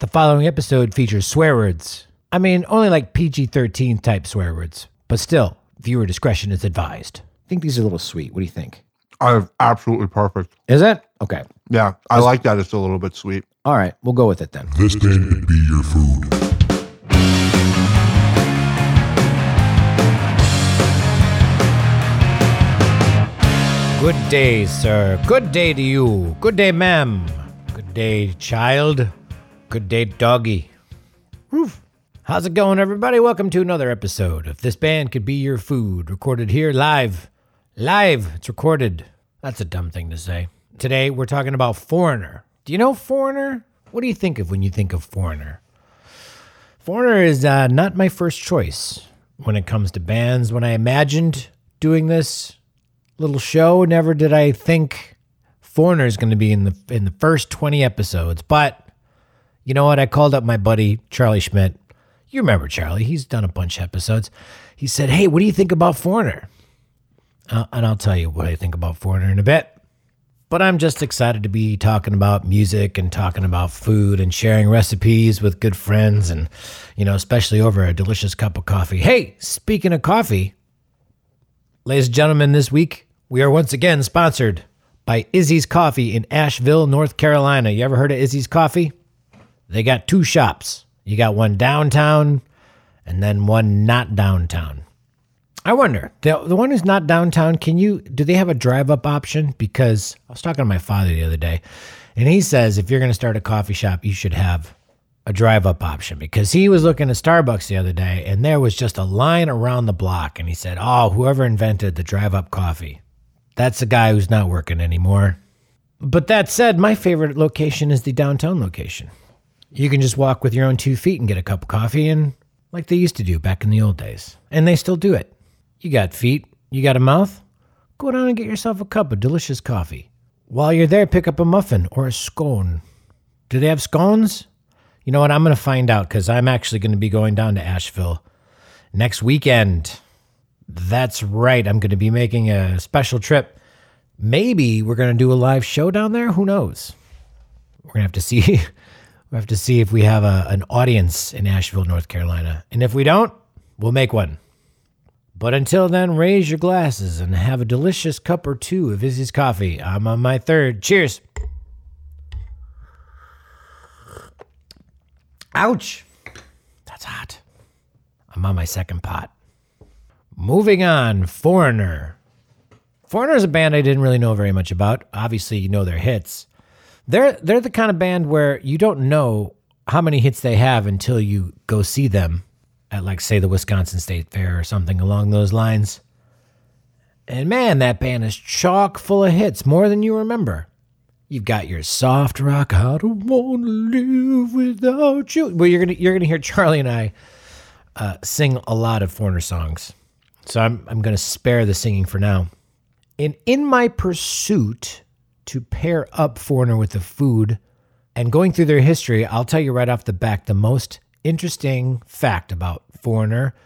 The following episode features swear words. I mean, only like PG 13 type swear words, but still, viewer discretion is advised. I think these are a little sweet. What do you think? Uh, absolutely perfect. Is it? Okay. Yeah, I like that. It's a little bit sweet. All right, we'll go with it then. This band could be your food. Good day, sir. Good day to you. Good day, ma'am. Good day, child. Good day, doggy. Woof. How's it going, everybody? Welcome to another episode of This Band Could Be Your Food, recorded here live. Live. It's recorded. That's a dumb thing to say. Today, we're talking about Foreigner. Do you know Foreigner? What do you think of when you think of Foreigner? Foreigner is uh, not my first choice when it comes to bands. When I imagined doing this little show, never did I think Foreigner is going to be in the in the first 20 episodes. But you know what? I called up my buddy Charlie Schmidt. You remember Charlie? He's done a bunch of episodes. He said, "Hey, what do you think about Foreigner?" Uh, and I'll tell you what I think about Foreigner in a bit. But I'm just excited to be talking about music and talking about food and sharing recipes with good friends and, you know, especially over a delicious cup of coffee. Hey, speaking of coffee, ladies and gentlemen, this week we are once again sponsored by Izzy's Coffee in Asheville, North Carolina. You ever heard of Izzy's Coffee? They got two shops. You got one downtown and then one not downtown. I wonder the the one who's not downtown. Can you do they have a drive up option? Because I was talking to my father the other day, and he says if you're going to start a coffee shop, you should have a drive up option because he was looking at Starbucks the other day, and there was just a line around the block, and he said, "Oh, whoever invented the drive up coffee, that's the guy who's not working anymore." But that said, my favorite location is the downtown location. You can just walk with your own two feet and get a cup of coffee, and like they used to do back in the old days, and they still do it. You got feet, you got a mouth? Go down and get yourself a cup of delicious coffee. While you're there, pick up a muffin or a scone. Do they have scones? You know what? I'm going to find out because I'm actually going to be going down to Asheville next weekend. That's right. I'm going to be making a special trip. Maybe we're going to do a live show down there. Who knows? We're going to have to see. we have to see if we have a, an audience in Asheville, North Carolina. And if we don't, we'll make one. But until then, raise your glasses and have a delicious cup or two of Izzy's coffee. I'm on my third. Cheers. Ouch. That's hot. I'm on my second pot. Moving on, Foreigner. Foreigner is a band I didn't really know very much about. Obviously, you know their hits. They're they're the kind of band where you don't know how many hits they have until you go see them at like say the Wisconsin State Fair or something along those lines. And man, that band is chock full of hits, more than you remember. You've got your soft rock, I don't want to live without you. Well, you're gonna you're gonna hear Charlie and I uh, sing a lot of Foreigner songs, so I'm I'm gonna spare the singing for now. And in my pursuit to pair up Foreigner with the food and going through their history, I'll tell you right off the back the most interesting fact about Foreigner.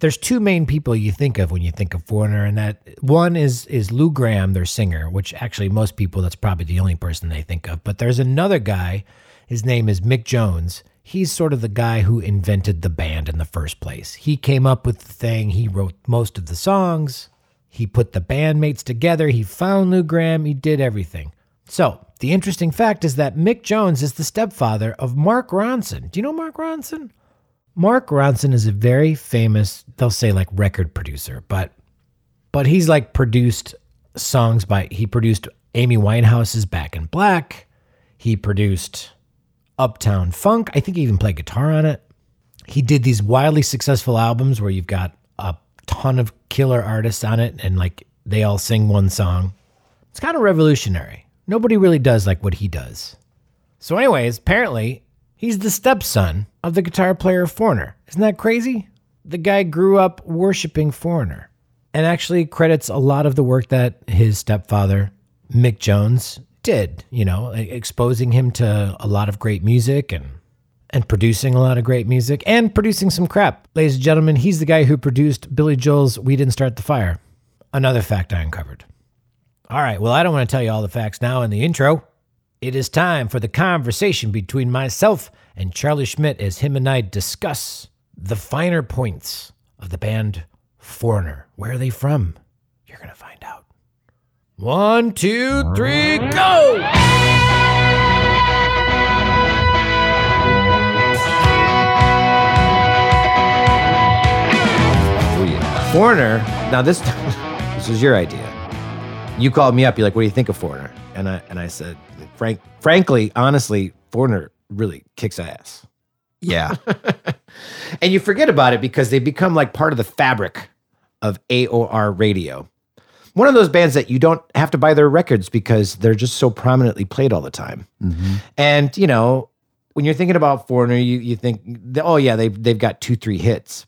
There's two main people you think of when you think of Foreigner, and that one is is Lou Gramm, their singer, which actually most people that's probably the only person they think of. But there's another guy. His name is Mick Jones. He's sort of the guy who invented the band in the first place. He came up with the thing. He wrote most of the songs. He put the bandmates together. He found Lou Gramm. He did everything. So the interesting fact is that Mick Jones is the stepfather of Mark Ronson. Do you know Mark Ronson? Mark Ronson is a very famous, they'll say like record producer, but but he's like produced songs by he produced Amy Winehouse's Back in Black. He produced Uptown Funk. I think he even played guitar on it. He did these wildly successful albums where you've got ton of killer artists on it and like they all sing one song. It's kind of revolutionary. Nobody really does like what he does. So, anyways, apparently, he's the stepson of the guitar player Foreigner. Isn't that crazy? The guy grew up worshiping Foreigner and actually credits a lot of the work that his stepfather, Mick Jones, did, you know, exposing him to a lot of great music and and producing a lot of great music and producing some crap. Ladies and gentlemen, he's the guy who produced Billy Joel's We Didn't Start the Fire. Another fact I uncovered. All right, well, I don't want to tell you all the facts now in the intro. It is time for the conversation between myself and Charlie Schmidt as him and I discuss the finer points of the band Foreigner. Where are they from? You're going to find out. One, two, three, go! Foreigner. Now this this was your idea. You called me up. You're like, "What do you think of Foreigner?" And I and I said, "Frank, frankly, honestly, Foreigner really kicks ass." Yeah. And you forget about it because they become like part of the fabric of AOR radio. One of those bands that you don't have to buy their records because they're just so prominently played all the time. Mm-hmm. And you know, when you're thinking about Foreigner, you you think, oh yeah, they they've got two three hits,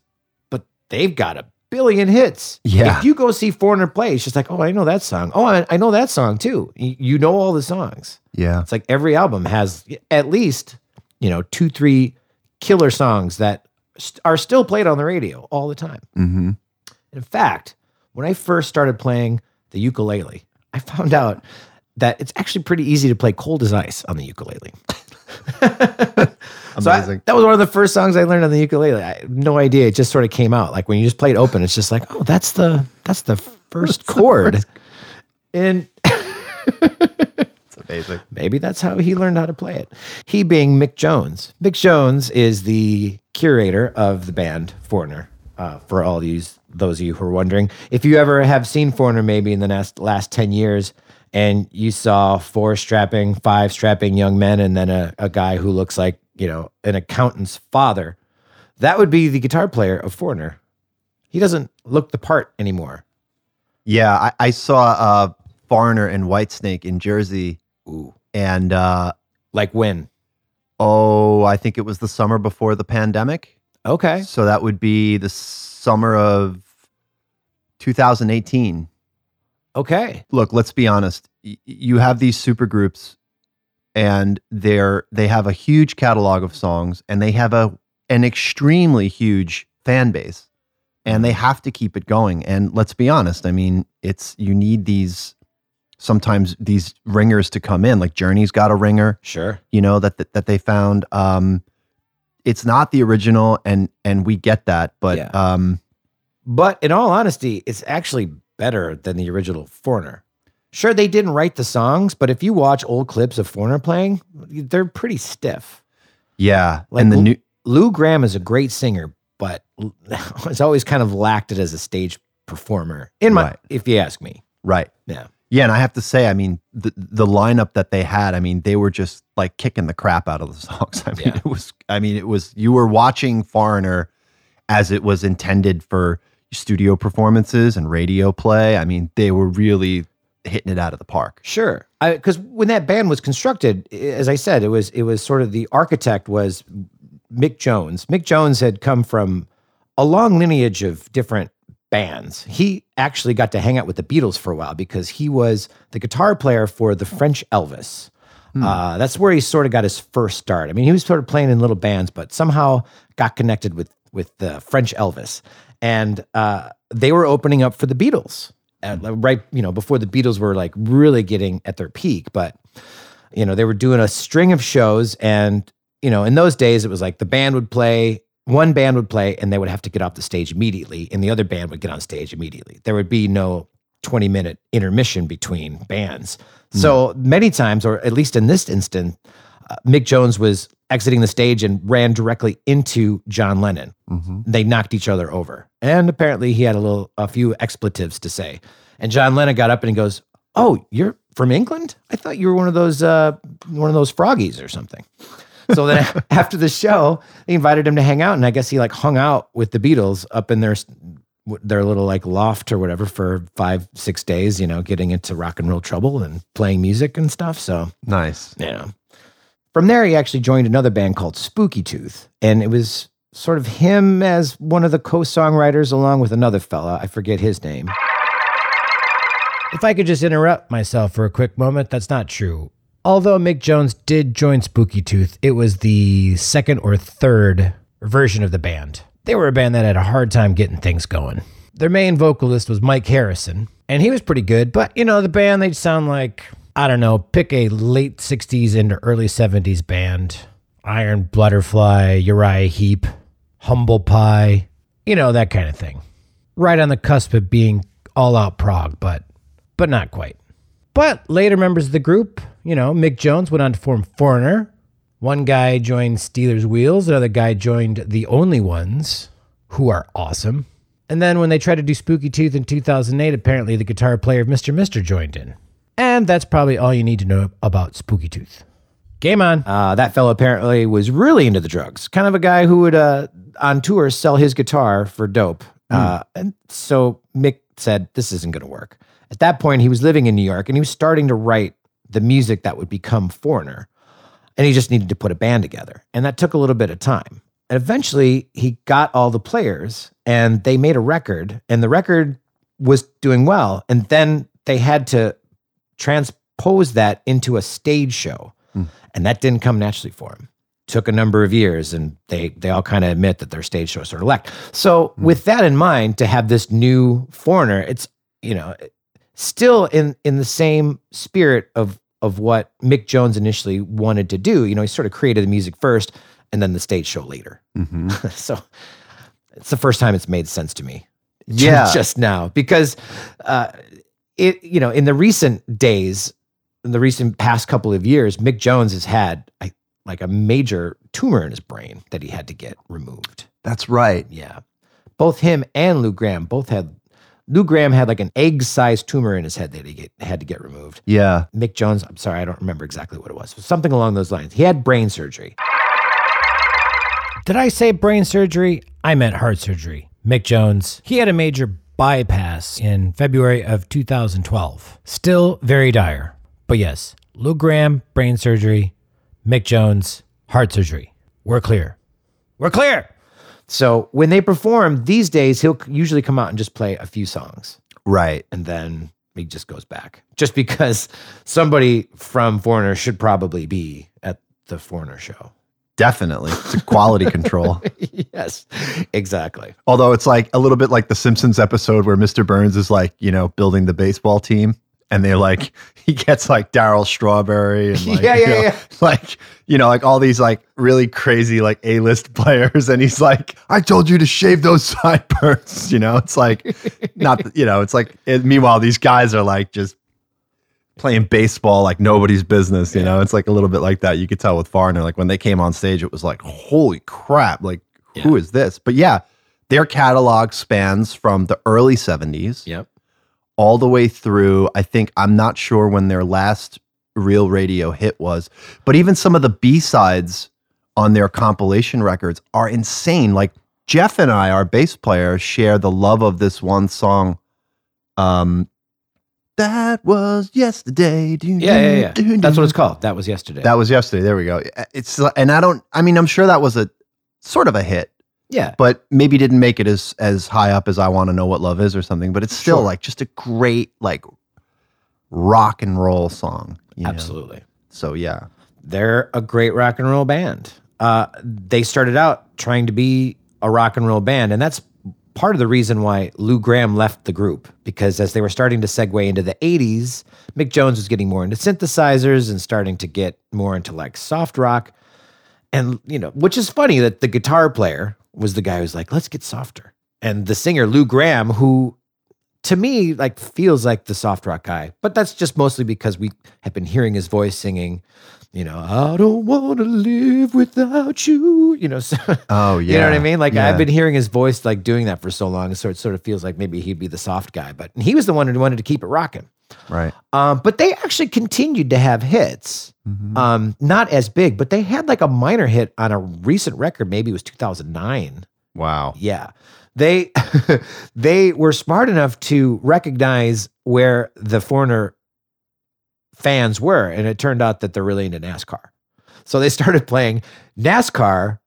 but they've got a billion hits. Yeah. If you go see Foreigner play, it's just like, oh, I know that song. Oh, I, I know that song too. You, you know all the songs. Yeah. It's like every album has at least you know two three killer songs that st- are still played on the radio all the time. Mm-hmm. In fact, when I first started playing the ukulele, I found out that it's actually pretty easy to play "Cold as Ice" on the ukulele. So I- Amazing. that was one of the first songs I learned on the ukulele. I had no idea; it just sort of came out. Like when you just play it open, it's just like, oh, that's the that's the first chord. And It's amazing. maybe that's how he learned how to play it. He being Mick Jones. Mick Jones is the curator of the band Foreigner. Uh, for all these those of you who are wondering, if you ever have seen Foreigner, maybe in the last last ten years, and you saw four strapping, five strapping young men, and then a, a guy who looks like you know an accountant's father, that would be the guitar player of Foreigner. He doesn't look the part anymore. Yeah. I, I saw uh, Foreigner and Whitesnake in Jersey. Ooh, And uh, like when? oh, I think it was the summer before the pandemic. Okay, So that would be the summer of 2018. Okay, Look, let's be honest. Y- you have these super groups and they're they have a huge catalog of songs and they have a an extremely huge fan base and they have to keep it going. And let's be honest, I mean, it's you need these sometimes these ringers to come in. Like Journey's got a ringer, sure. you know, that that, that they found. Um it's not the original and and we get that, but Yeah. um But in all honesty, it's actually better than the original Foreigner. Sure, they didn't write the songs, but if you watch old clips of Foreigner playing, they're pretty stiff. yeah, Like and the Lou- new Lou Gramm is a great singer, but has always kind of lacked it as a stage performer. In my, Right. if you ask me, right. yeah, Yeah, and I have to say, I mean, the the lineup that they had, I mean, they were just like kicking the crap out of the songs. I mean, Yeah. it was, I mean, it was you were watching Foreigner as it was intended for studio performances and radio play. I mean, they were really hitting it out of the park. sure. Because when that band was constructed, as I said, it was it was sort of the architect was Mick Jones. Mick Jones had come from a long lineage of different bands. He actually got to hang out with the Beatles for a while because he was the guitar player for the French Elvis. Uh, that's where he sort of got his first start. I mean, he was sort of playing in little bands, but somehow got connected with with the French Elvis, and uh, they were opening up for the Beatles, at, right? You know, before the Beatles were like really getting at their peak, but you know, they were doing a string of shows and, you know, in those days it was like the band would play, one band would play and they would have to get off the stage immediately and the other band would get on stage immediately. There would be no 20 minute intermission between bands. So many times, or at least in this instant, uh, Mick Jones was exiting the stage and ran directly into John Lennon. They knocked each other over. And apparently he had a little a few expletives to say. And John Lennon got up and he goes, "Oh, you're from England? I thought you were one of those uh, one of those froggies or something." So then after the show, they invited him to hang out, and I guess he like hung out with the Beatles up in their their little like loft or whatever for five six days. You know, getting into rock and roll trouble and playing music and stuff. So Nice. yeah. From there, he actually joined another band called Spooky Tooth, and it was sort of him as one of the co-songwriters, along with another fella. I forget his name. If I could just interrupt myself for a quick moment, that's not true. Although Mick Jones did join Spooky Tooth, it was the second or third version of the band. They were a band that had a hard time getting things going. Their main vocalist was Mike Harrison, and he was pretty good, but you know, the band, they'd sound like I don't know, pick a late 60s into early 70s band. Iron Butterfly, Uriah Heep, Humble Pie, you know, that kind of thing. Right on the cusp of being all out prog, but but not quite. But later members of the group, you know, Mick Jones went on to form Foreigner. One guy joined Stealers Wheels, another guy joined The Only Ones, who are awesome. And then when they tried to do Spooky Tooth in 2008, apparently the guitar player of Mr. Mister joined in. And that's probably all you need to know about Spooky Tooth. Game on. Uh, that fellow apparently was really into the drugs. Kind of a guy who would, uh, on tour, sell his guitar for dope. Uh, and so Mick said, This isn't going to work. At that point, he was living in New York and he was starting to write the music that would become Foreigner. And he just needed to put a band together. And that took a little bit of time. And eventually, he got all the players and they made a record, and the record was doing well. And then they had to transpose that into a stage show. And that didn't come naturally for him. Took a number of years, and they they all kind of admit that their stage shows sort of lacked. So, with that in mind, to have this new foreigner, it's you know still in in the same spirit of of what Mick Jones initially wanted to do. You know, he sort of created the music first, and then the stage show later. Mm-hmm. so it's the first time it's made sense to me. Yeah. just now because uh, it you know in the recent days, in the recent past couple of years, Mick Jones has had a, like a major tumor in his brain that he had to get removed. That's right. Yeah, both him and Lou Gramm both had. Lou Gramm had like an egg-sized tumor in his head that he get, had to get removed. Yeah. Mick Jones, I'm sorry, I don't remember exactly what it was. Something along those lines. He had brain surgery. Did I say brain surgery? I meant heart surgery. Mick Jones, he had a major bypass in February of 2012. Still very dire. But yes, Lou Gramm, brain surgery. Mick Jones, heart surgery. We're clear. We're clear. So when they perform these days, he'll usually come out and just play a few songs. Right. and then he just goes back just because somebody from Foreigner should probably be at the Foreigner show. Definitely. It's a quality control. yes, exactly. Although it's like a little bit like the Simpsons episode where Mr. Burns is like, you know, building the baseball team. And they're like, he gets like Darryl Strawberry and like, Yeah, you yeah, know, yeah. like, you know, like all these like really crazy like A list players. And he's like, I told you to shave those sideburns. You know, it's like, not, you know, it's like, it, meanwhile, these guys are like just playing baseball like nobody's business. You know, it's like a little bit like that. You could tell with Foreigner, like when they came on stage, it was like, holy crap, like who is this? But yeah, their catalog spans from the early 70s Yep. all the way through. I think I'm not sure when their last real radio hit was, but even some of the B sides on their compilation records are insane. Like Jeff and I, our bass player, share the love of this one song. Um, that was yesterday. Yeah, yeah, yeah. That's what it's called. That was yesterday. That was yesterday. There we go. It's and I don't. I mean, I'm sure that was a sort of a hit, yeah. but maybe didn't make it as as high up as I want to know what love is or something. But it's still Sure. like just a great like rock and roll song. you know? Absolutely. So yeah, They're a great rock and roll band. Uh, they started out trying to be a rock and roll band, and that's part of the reason why Lou Gramm left the group because as they were starting to segue into the 80s, Mick Jones was getting more into synthesizers and starting to get more into like soft rock. And, you know, which is funny that the guitar player was the guy who's like, let's get softer. And the singer, Lou Graham, who to me like feels like the soft rock guy, but that's just mostly because we have been hearing his voice singing, you know, I don't want to live without you, you know. So, oh yeah, you know what I mean? Like Yeah. I've been hearing his voice like doing that for so long, so it sort of feels like maybe he'd be the soft guy, but he was the one who wanted to keep it rocking. right. Um, but they actually continued to have hits, Mhm. um, not as big, but they had like a minor hit on a recent record. Maybe it was 2009. Wow. Yeah. They they were smart enough to recognize where the foreigner fans were, and it turned out that they're really into NASCAR. So they started playing NASCAR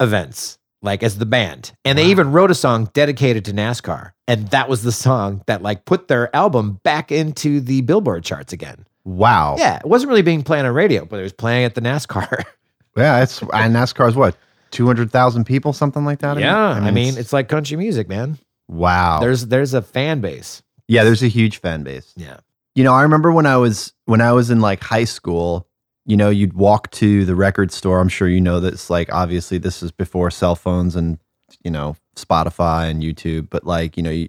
events, like as the band. And they even wrote a song dedicated to NASCAR. And that was the song that like put their album back into the Billboard charts again. Wow. Yeah, it wasn't really being played on radio, but it was playing at the NASCAR. Yeah. It's and NASCAR's what two hundred thousand people, something like that. yeah, I mean, it's, it's like country music, man. wow. There's there's a fan base. yeah, there's a huge fan base. Yeah. You know, I remember when I was when I was in like high school, you know, you'd walk to the record store. I'm sure you know this like obviously this is before cell phones and you know, Spotify and YouTube, but like, you know, you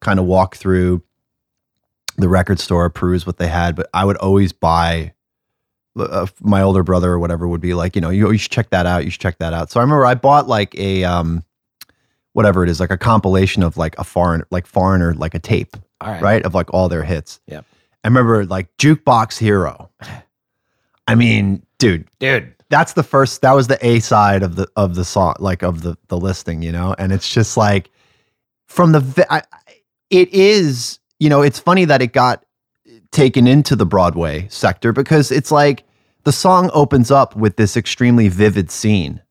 kind of walk through the record store, peruse what they had, but I would always buy uh, my older brother or whatever would be like, you know, you, you should check that out. You should check that out. So I remember I bought like a um whatever it is, like a compilation of like a foreign like foreigner like a tape All right. right? Of like all their hits. Yep. I remember like Jukebox Hero. I mean, dude, Dude. that's the first that was the A side of the of the song, like of the the listing, you know? And it's just like from the I, it is, you know, it's funny that it got taken into the Broadway sector because it's like the song opens up with this extremely vivid scene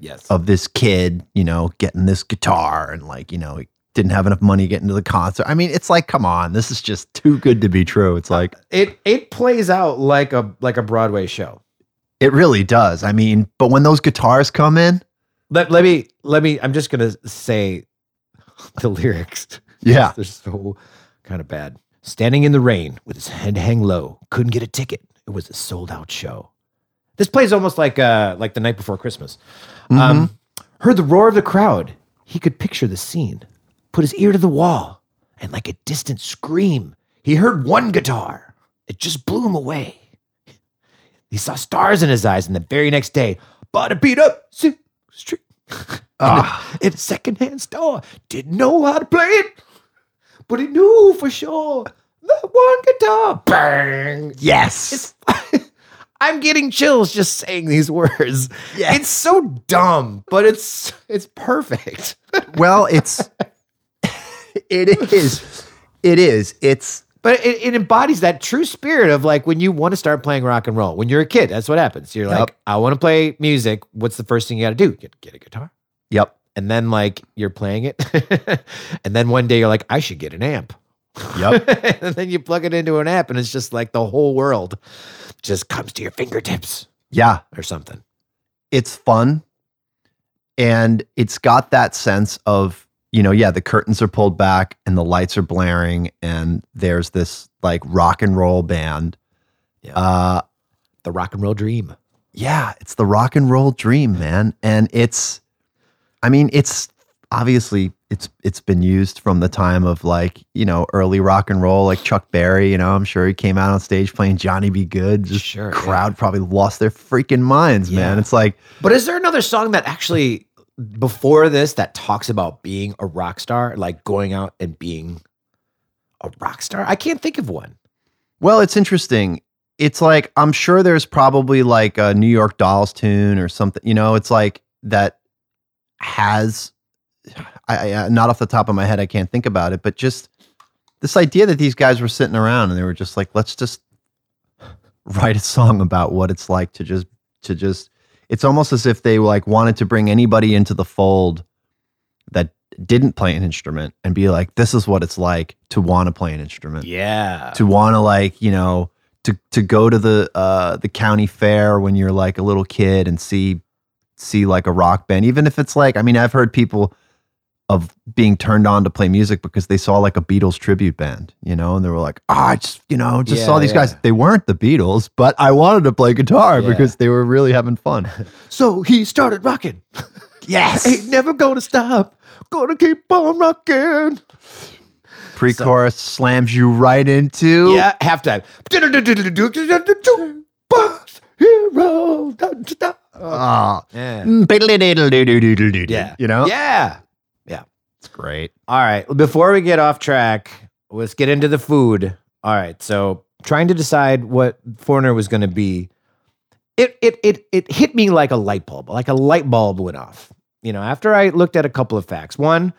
Yes. of this kid, you know, getting this guitar and like, you know, he didn't have enough money getting to the concert. I mean, it's like, come on, this is just too good to be true. It's uh, like it it plays out like a like a Broadway show. it really does. I mean, but when those guitars come in, Let, let me let me I'm just gonna say the lyrics. yeah, They're so kind of bad. Standing in the rain with his head hang low, couldn't get a ticket. It was a sold out show. This plays almost like uh like the night before Christmas. Mm-hmm. Um, heard the roar of the crowd. He could picture the scene. Put his ear to the wall, and like a distant scream, he heard one guitar. It just blew him away. He saw stars in his eyes, and the very next day, bought a beat up street Ah. in a secondhand store. Didn't know how to play it, but he knew for sure that one guitar. Bang! yes, I'm getting chills just saying these words. Yes. It's so dumb, but it's it's perfect. well, it's it is, it is, it's But it, it embodies that true spirit of like when you want to start playing rock and roll. When you're a kid, that's what happens. You're like, I want to play music. What's the first thing you got to do? Get get a guitar. yep, And then like you're playing it, and then one day you're like, I should get an amp. yep, and then you plug it into an app, and it's just like the whole world just comes to your fingertips yeah. or something. It's fun, and it's got that sense of you know, yeah, the curtains are pulled back and the lights are blaring, and there's this like rock and roll band. Yeah. Uh, The rock and roll dream. yeah, it's the rock and roll dream, man. And it's, I mean, it's obviously it's it's been used from the time of like you know early rock and roll, like Chuck Berry. You know, I'm sure he came out on stage playing Johnny B. Goode. Just Sure, crowd probably lost their freaking minds, man. Yeah. It's like But is there another song that actually before this that talks about being a rock star, like going out and being a rock star? I can't think of one. Well, it's interesting. It's like I'm sure there's probably like a New York Dolls tune or something. You know, it's like that has. I, I not off the top of my head, I can't think about it, but just this idea that these guys were sitting around and they were just like, let's just write a song about what it's like to just to just. It's almost as if they like wanted to bring anybody into the fold that didn't play an instrument and be like, this is what it's like to want to play an instrument Yeah. to want to like you know to to go to the uh the county fair when you're like a little kid and see see like a rock band even if it's like i mean i've heard people of being turned on to play music because they saw like a beatles tribute band you know and they were like oh, i just you know just Yeah, saw these yeah. guys they weren't the beatles but i wanted to play guitar Yeah. because they were really having fun So he started rocking. yes Ain't never gonna stop. Gonna keep on rocking. pre-chorus slams you right into Yeah, halftime. Boss hero. Ah. Yeah. yeah you know Yeah. Yeah. it's great All right. Before we get off track, let's get into the food. All right. So trying to decide what Foreigner was going to be, it it it it hit me like a light bulb. Like a light bulb went off. You know, after I looked at a couple of facts. One,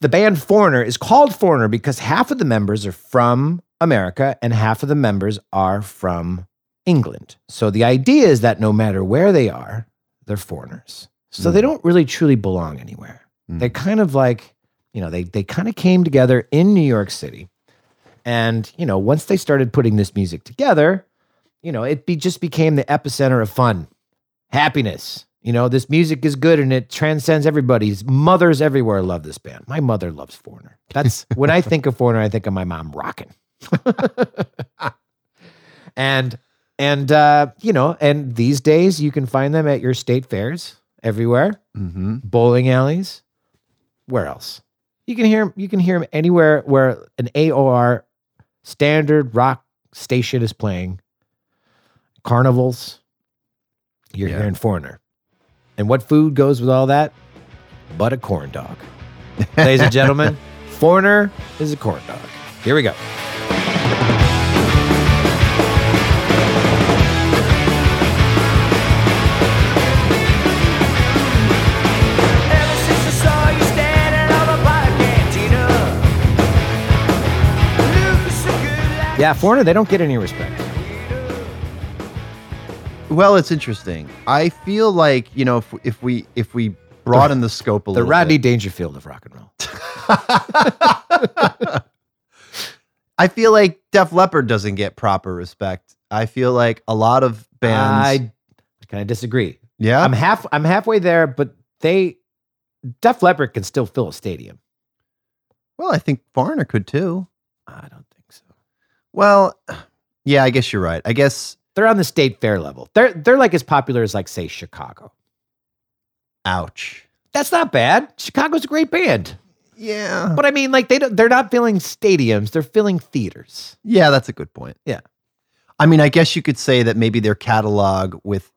the band Foreigner is called Foreigner because half of the members are from America and half of the members are from England. So the idea is that no matter where they are, they're foreigners. So they don't really truly belong anywhere. Mm. They're kind of like, you know, they they kind of came together in New York City. And, you know, once they started putting this music together, you know, it be, just became the epicenter of fun, happiness. You know, this music is good and it transcends everybody's. Mothers everywhere love this band. My mother loves Foreigner. That's when I think of Foreigner, I think of my mom rocking. and and uh, you know, and these days you can find them at your state fairs everywhere, Mm-hmm. bowling alleys. Where else? You can hear you can hear them anywhere where an AOR standard rock station is playing. Carnivals. You're Yeah. hearing Foreigner. And what food goes with all that? But a corn dog. Ladies and gentlemen, Foreigner is a corn dog. Here we go. Yeah, Foreigner, they don't get any respect. Well, it's interesting. I feel like you know if if we if we broaden the scope a The little, the Rodney bit, Dangerfield of rock and roll. I feel like Def Leppard doesn't get proper respect. I feel like a lot of bands. I kind of disagree. yeah, I'm half I'm halfway there, but they Def Leppard can still fill a stadium. well, I think Foreigner could too. I don't think so. Well, yeah, I guess you're right. I guess They're on the state fair level. They're they're like as popular as like say Chicago. ouch. That's not bad. Chicago's a great band. Yeah, But I mean like they don't, they're not filling stadiums, they're filling theaters. yeah, that's a good point. Yeah. I mean, I guess you could say that maybe their catalog with,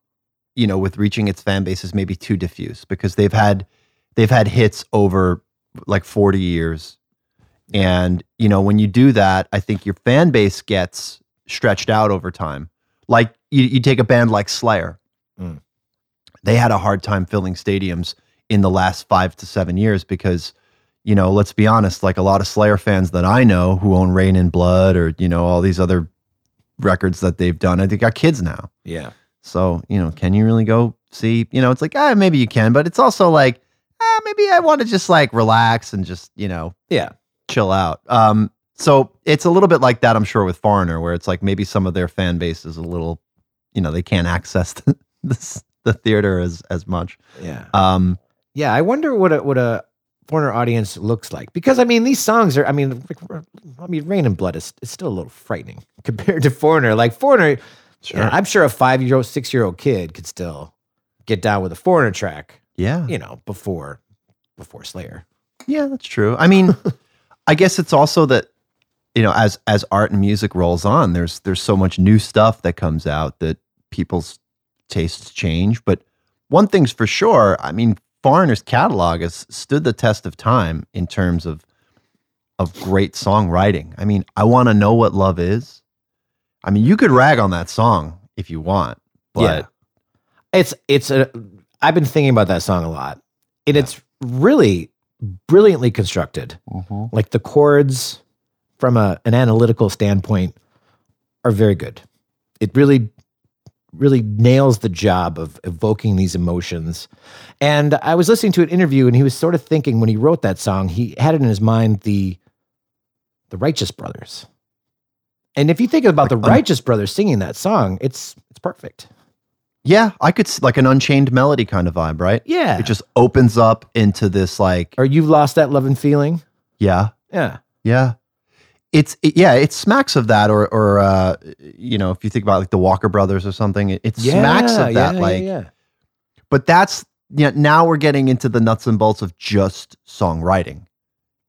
you know, with reaching its fan base is maybe too diffuse because they've had, they've had hits over like 40 years. And, you know, when you do that, I think your fan base gets stretched out over time. Like you, you take a band like Slayer. Mm. They had a hard time filling stadiums in the last five to seven years because, you know, let's be honest, like a lot of Slayer fans that I know who own Reign in Blood or, you know, all these other records that they've done, I think got kids now. Yeah. So, you know, can you really go see, you know, it's like, ah, maybe you can, but it's also like, ah, maybe I want to just like relax and just, you know, Yeah. Chill out. Um, so it's a little bit like that, I'm sure, with Foreigner, where it's like maybe some of their fan base is a little, you know, they can't access the, the, the theater as as much. Yeah. Um, Yeah, I wonder what a what a foreigner audience looks like because I mean these songs are I mean I mean Reign in Blood is, is still a little frightening compared to Foreigner. Like Foreigner, you know, I'm sure a five year old, six year old kid could still get down with a Foreigner track, yeah, you know, before before Slayer. yeah, that's true. I mean, I guess it's also that you know, as as art and music rolls on, there's there's so much new stuff that comes out that people's tastes change. But one thing's for sure, I mean, Foreigner's catalog has stood the test of time in terms of of great songwriting. I mean, I want to know what love is. I mean, you could rag on that song if you want, but It's it's a I've been thinking about that song a lot. And it's really brilliantly constructed. Mm-hmm. Like the chords from a, an analytical standpoint are very good. It really really nails the job of evoking these emotions. And I was listening to an interview and he was sort of thinking when he wrote that song, he had it in his mind the the Righteous Brothers. And if you think about the Righteous Brothers singing that song, it's it's perfect. Yeah, I could s- like an unchained melody kind of vibe, right? Yeah. It just opens up into this like, or you've lost that love and feeling. yeah, Yeah. Yeah. It's it, yeah, it smacks of that, or or uh, you know, if you think about like the Walker Brothers or something, it, it smacks of that. yeah, like, yeah, yeah. but that's yeah. Now we're getting into the nuts and bolts of just songwriting,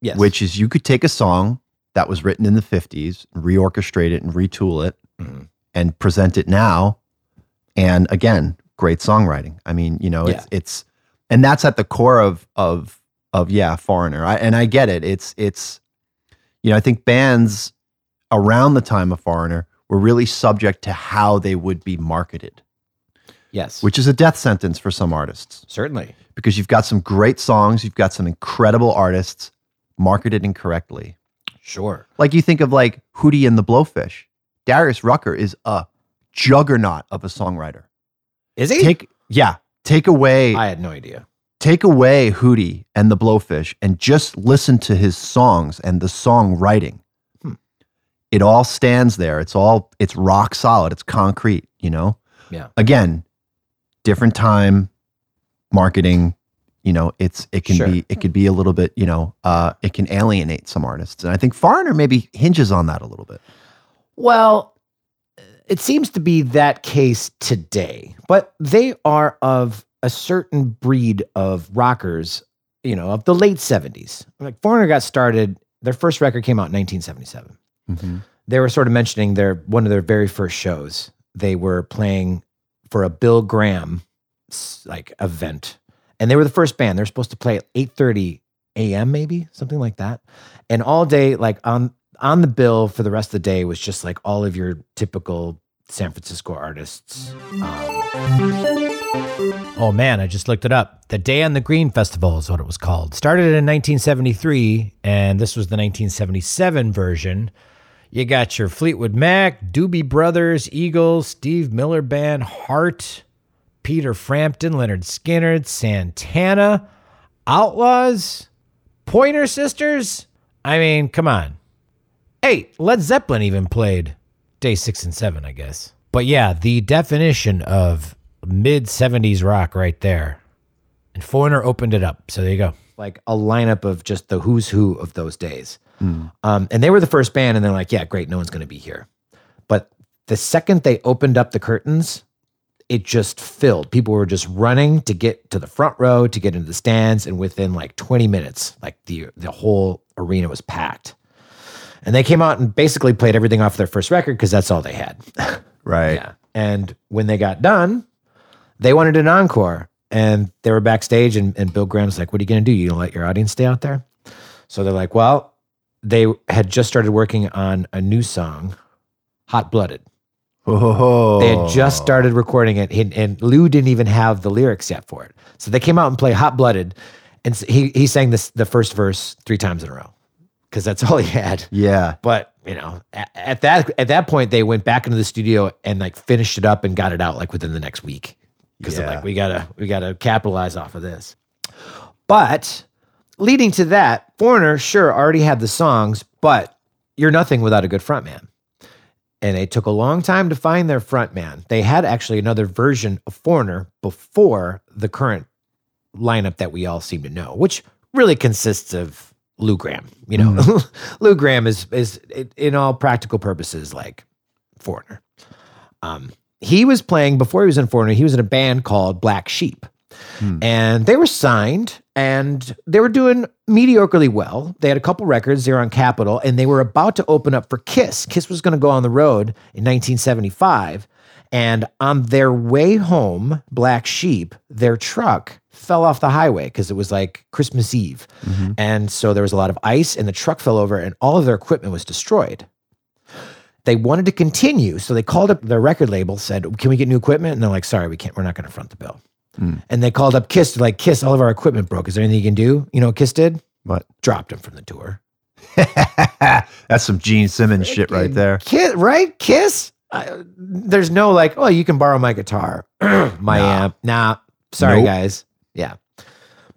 Yes. which is you could take a song that was written in the fifties, reorchestrate it, and retool it, Mhm. and present it now. And again, great songwriting. I mean, you know, it's it's and that's at the core of of of yeah, foreigner. I, and I get it. It's it's you know, I think bands around the time of Foreigner were really subject to how they would be marketed, yes. which is a death sentence for some artists certainly. because you've got some great songs, you've got some incredible artists marketed incorrectly. Sure. Like you think of like Hootie and the Blowfish. Darius Rucker is a juggernaut of a songwriter. Is he? Take yeah, take away I had no idea. take away Hootie and the Blowfish and just listen to his songs and the songwriting. Hmm. It all stands there. It's all it's rock solid. It's concrete, you know? Yeah. Again, different time, marketing, you know, it's it can Sure. be it could be a little bit, you know, uh, it can alienate some artists, and I think Foreigner maybe hinges on that a little bit. Well, it seems to be that case today, but they are of a certain breed of rockers, you know, of the late 70s. Like Foreigner got started, their first record came out in 1977. Mm-hmm. They were sort of mentioning their one of their very first shows. They were playing for a Bill Graham like event. And they were the first band. They're supposed to play at 8:30 a.m. maybe, something like that. And all day like on on the bill for the rest of the day was just like all of your typical San Francisco artists. Um, oh man, I just looked it up. The Day on the Green Festival is what it was called. Started in 1973, and this was the 1977 version. You got your Fleetwood Mac, Doobie Brothers, Eagles, Steve Miller Band, Heart, Peter Frampton, Lynyrd Skynyrd, Santana, Outlaws, Pointer Sisters. I mean, come on. Hey, Led Zeppelin even played day six and seven, I guess. But yeah, the definition of mid 70s rock right there. And Foreigner opened it up. So there you go. like a lineup of just the who's who of those days. Um, and they were the first band, and they're like, yeah, great, no one's going to be here. But the second they opened up the curtains, it just filled. People were just running to get to the front row, to get into the stands, and within like 20 minutes, like the the whole arena was packed. And they came out and basically played everything off their first record because that's all they had. Right. Yeah. And when they got done, they wanted an encore. And they were backstage, and, and Bill Graham's like, What are you going to do? You going to let your audience stay out there? So they're like, Well, they had just started working on a new song, Hot Blooded. Oh. They had just started recording it, and, and Lou didn't even have the lyrics yet for it. So they came out and played Hot Blooded, and he, he sang this the first verse three times in a row because that's all he had. Yeah. But you know, at, at that at that point, they went back into the studio and like finished it up and got it out like within the next week because Yeah. like, we gotta we gotta capitalize off of this. But leading to that, Foreigner sure already had the songs, but you're nothing without a good frontman. And it took a long time to find their frontman. They had actually another version of Foreigner before the current lineup that we all seem to know, which really consists of Lou Gramm. You know, Lou Gramm is is in all practical purposes like Foreigner. Um, he was playing before he was in Foreigner. He was in a band called Black Sheep, and they were signed and they were doing mediocrely well. They had a couple records. They were on Capitol, and they were about to open up for Kiss. Kiss was going to go on the road in 1975. And on their way home, Black Sheep, their truck fell off the highway because it was like Christmas Eve. Mm-hmm. And so there was a lot of ice, and the truck fell over, and all of their equipment was destroyed. They wanted to continue, so they called up their record label, said, "Can we get new equipment?" And they're like, "Sorry, we can't. We're not going to front the bill." Mm. And they called up Kiss, like, "Kiss, all of our equipment broke. Is there anything you can do?" You know what Kiss did? What? Dropped him from the tour. That's some Gene Simmons shit right there. Kiss, right? Kiss. I, there's no like, oh, you can borrow my guitar, my amp. Nah, sorry, Nope. guys. Yeah.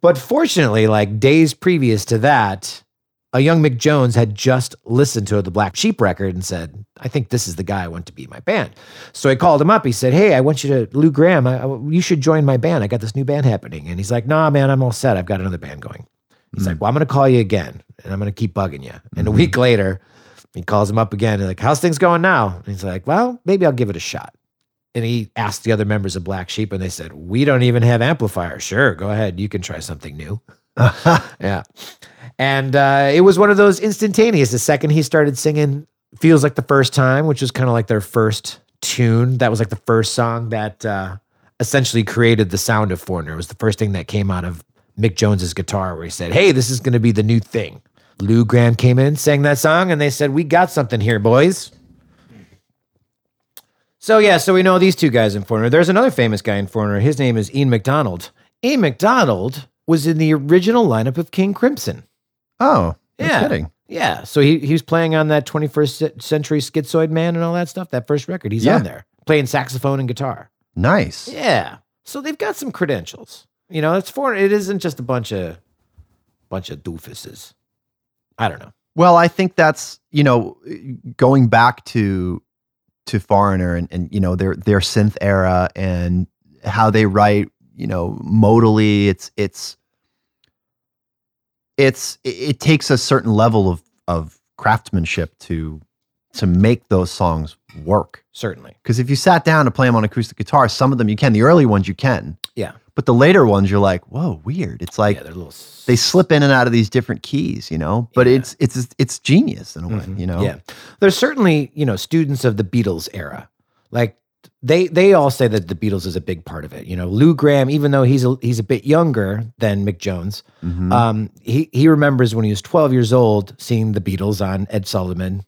But fortunately, like days previous to that, a young Mick Jones had just listened to the Black Sheep record and said, I think this is the guy I want to be in my band. So I called him up. He said, Hey, I want you to, Lou Gramm, I, I- you should join my band. I got this new band happening. And he's like, Nah, man, I'm all set. I've got another band going. He's hmm. like, Well, I'm going to call you again and I'm going to keep bugging you. And a hmm. week later, he calls him up again. And like, how's things going now? And he's like, well, maybe I'll give it a shot. And he asked the other members of Black Sheep, and they said, we don't even have amplifiers. Sure, go ahead. You can try something new. yeah. And uh, it was one of those instantaneous. The second he started singing Feels Like the First Time, which was kind of like their first tune. That was like the first song that uh, essentially created the sound of Foreigner. It was the first thing that came out of Mick Jones's guitar where he said, hey, this is going to be the new thing. Lou Gramm came in, sang that song, and they said, We got something here, boys. So, yeah, so we know these two guys in Foreigner. There's another famous guy in Foreigner. His name is Ian McDonald. Ian McDonald was in the original lineup of King Crimson. Oh, Yeah. kidding. Yeah. So he, he was playing on that 21st century schizoid man and all that stuff, that first record. He's Yeah. on there playing saxophone and guitar. Nice. Yeah. So they've got some credentials. You know, it's for it isn't just a bunch of bunch of doofuses. I don't know. Well, I think that's you know going back to to Foreigner and, and you know their their synth era and how they write you know modally. It's it's it's it, takes a certain level of of craftsmanship to to make those songs work. Certainly. Because if you sat down to play them on acoustic guitar, some of them you can. The early ones you can, Yeah. but the later ones you're like, whoa, weird. It's like yeah, little. they slip in and out of these different keys, you know. But Yeah. it's it's it's genius in a way, Mhm. you know. Yeah. There's certainly, you know, students of the Beatles era. Like they they all say that the Beatles is a big part of it. You know, Lou Gramm, even though he's a, he's a bit younger than Mick Jones, Mhm. um, he he remembers when he was 12 years old seeing the Beatles on Ed Sullivan.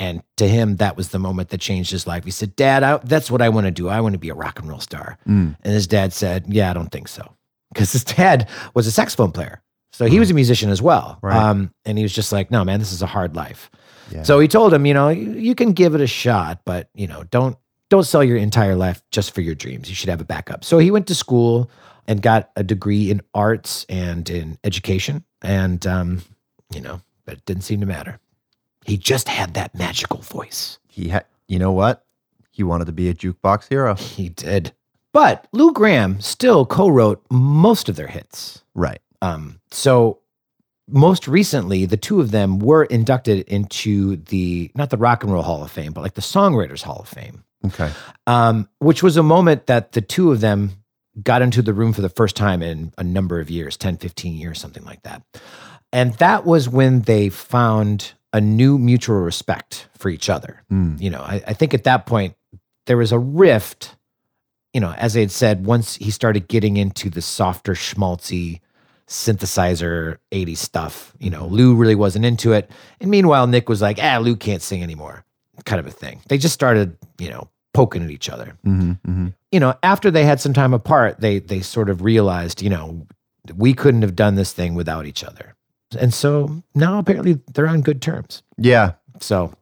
And to him, that was the moment that changed his life. He said, Dad, I, that's what I want to do. I want to be a rock and roll star. Mm. And his dad said, Yeah, I don't think so. Because his dad was a saxophone player. So he was a musician as well. Right. Um, and he was just like, No, man, this is a hard life. Yeah. So he told him, you know, you, you can give it a shot, but you know, don't don't sell your entire life just for your dreams. You should have a backup. So he went to school and got a degree in arts and in education. And um, you know, but it didn't seem to matter. He just had that magical voice. he had, you know what? He wanted to be a jukebox hero. He did. But Lou Gramm still co-wrote most of their hits. Right. Um, so most recently, the two of them were inducted into the not the Rock and Roll Hall of Fame, but like the Songwriters Hall of Fame, Okay. um, which was a moment that the two of them got into the room for the first time in a number of years 10, 15 years, something like that. And that was when they found a new mutual respect for each other. Mm. You know, I, I think at that point, there was a rift. You know, as I had said, once he started getting into the softer, schmaltzy, synthesizer 80s stuff, you know, Lou really wasn't into it. And meanwhile, Nick was like, ah, Lou can't sing anymore, kind of a thing. They just started, you know, poking at each other. hmm hmm You know, after they had some time apart, they they sort of realized, you know, we couldn't have done this thing without each other. And so now apparently they're on good terms. Yeah. So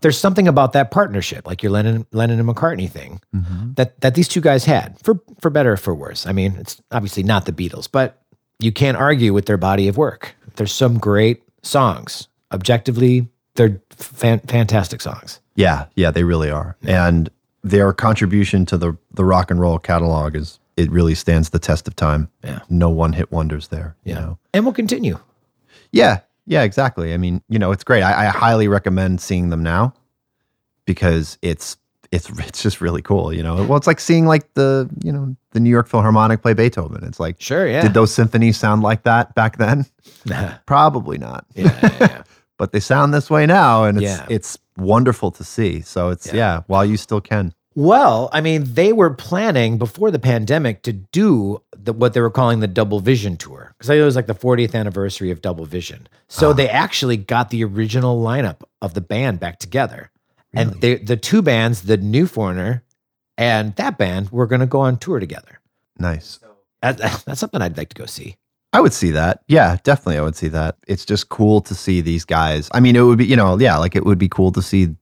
there's something about that partnership, like your Lennon, Lennon and McCartney thing, Mhm. that that these two guys had, for for better or for worse. I mean, it's obviously not the Beatles, but you can't argue with their body of work. There's some great songs. Objectively, they're fan, fantastic songs. Yeah. Yeah. They really are. And their contribution to the the rock and roll catalog is it really stands the test of time. Yeah. No one hit wonders there. You Yeah. know. And we'll continue. Yeah, yeah, exactly. I mean, you know, it's great. I, I highly recommend seeing them now because it's it's it's just really cool. You know, well, it's like seeing like the you know the New York Philharmonic play Beethoven. It's like, Sure, yeah. did those symphonies sound like that back then? Probably not. yeah, yeah. But they sound this way now, and it's Yeah. it's wonderful to see. So it's Yeah. yeah, while you still can. Well, I mean, they were planning before the pandemic to do the, what they were calling the Double Vision tour because I know it was like the 40th anniversary of Double Vision. So uh-huh. they actually got the original lineup of the band back together, and they, the two bands, the New Foreigner and that band, were going to go on tour together. Nice. That, that's something I'd like to go see. I would see that. Yeah, definitely. I would see that. It's just cool to see these guys. I mean, it would be, you know, yeah, like it would be cool to see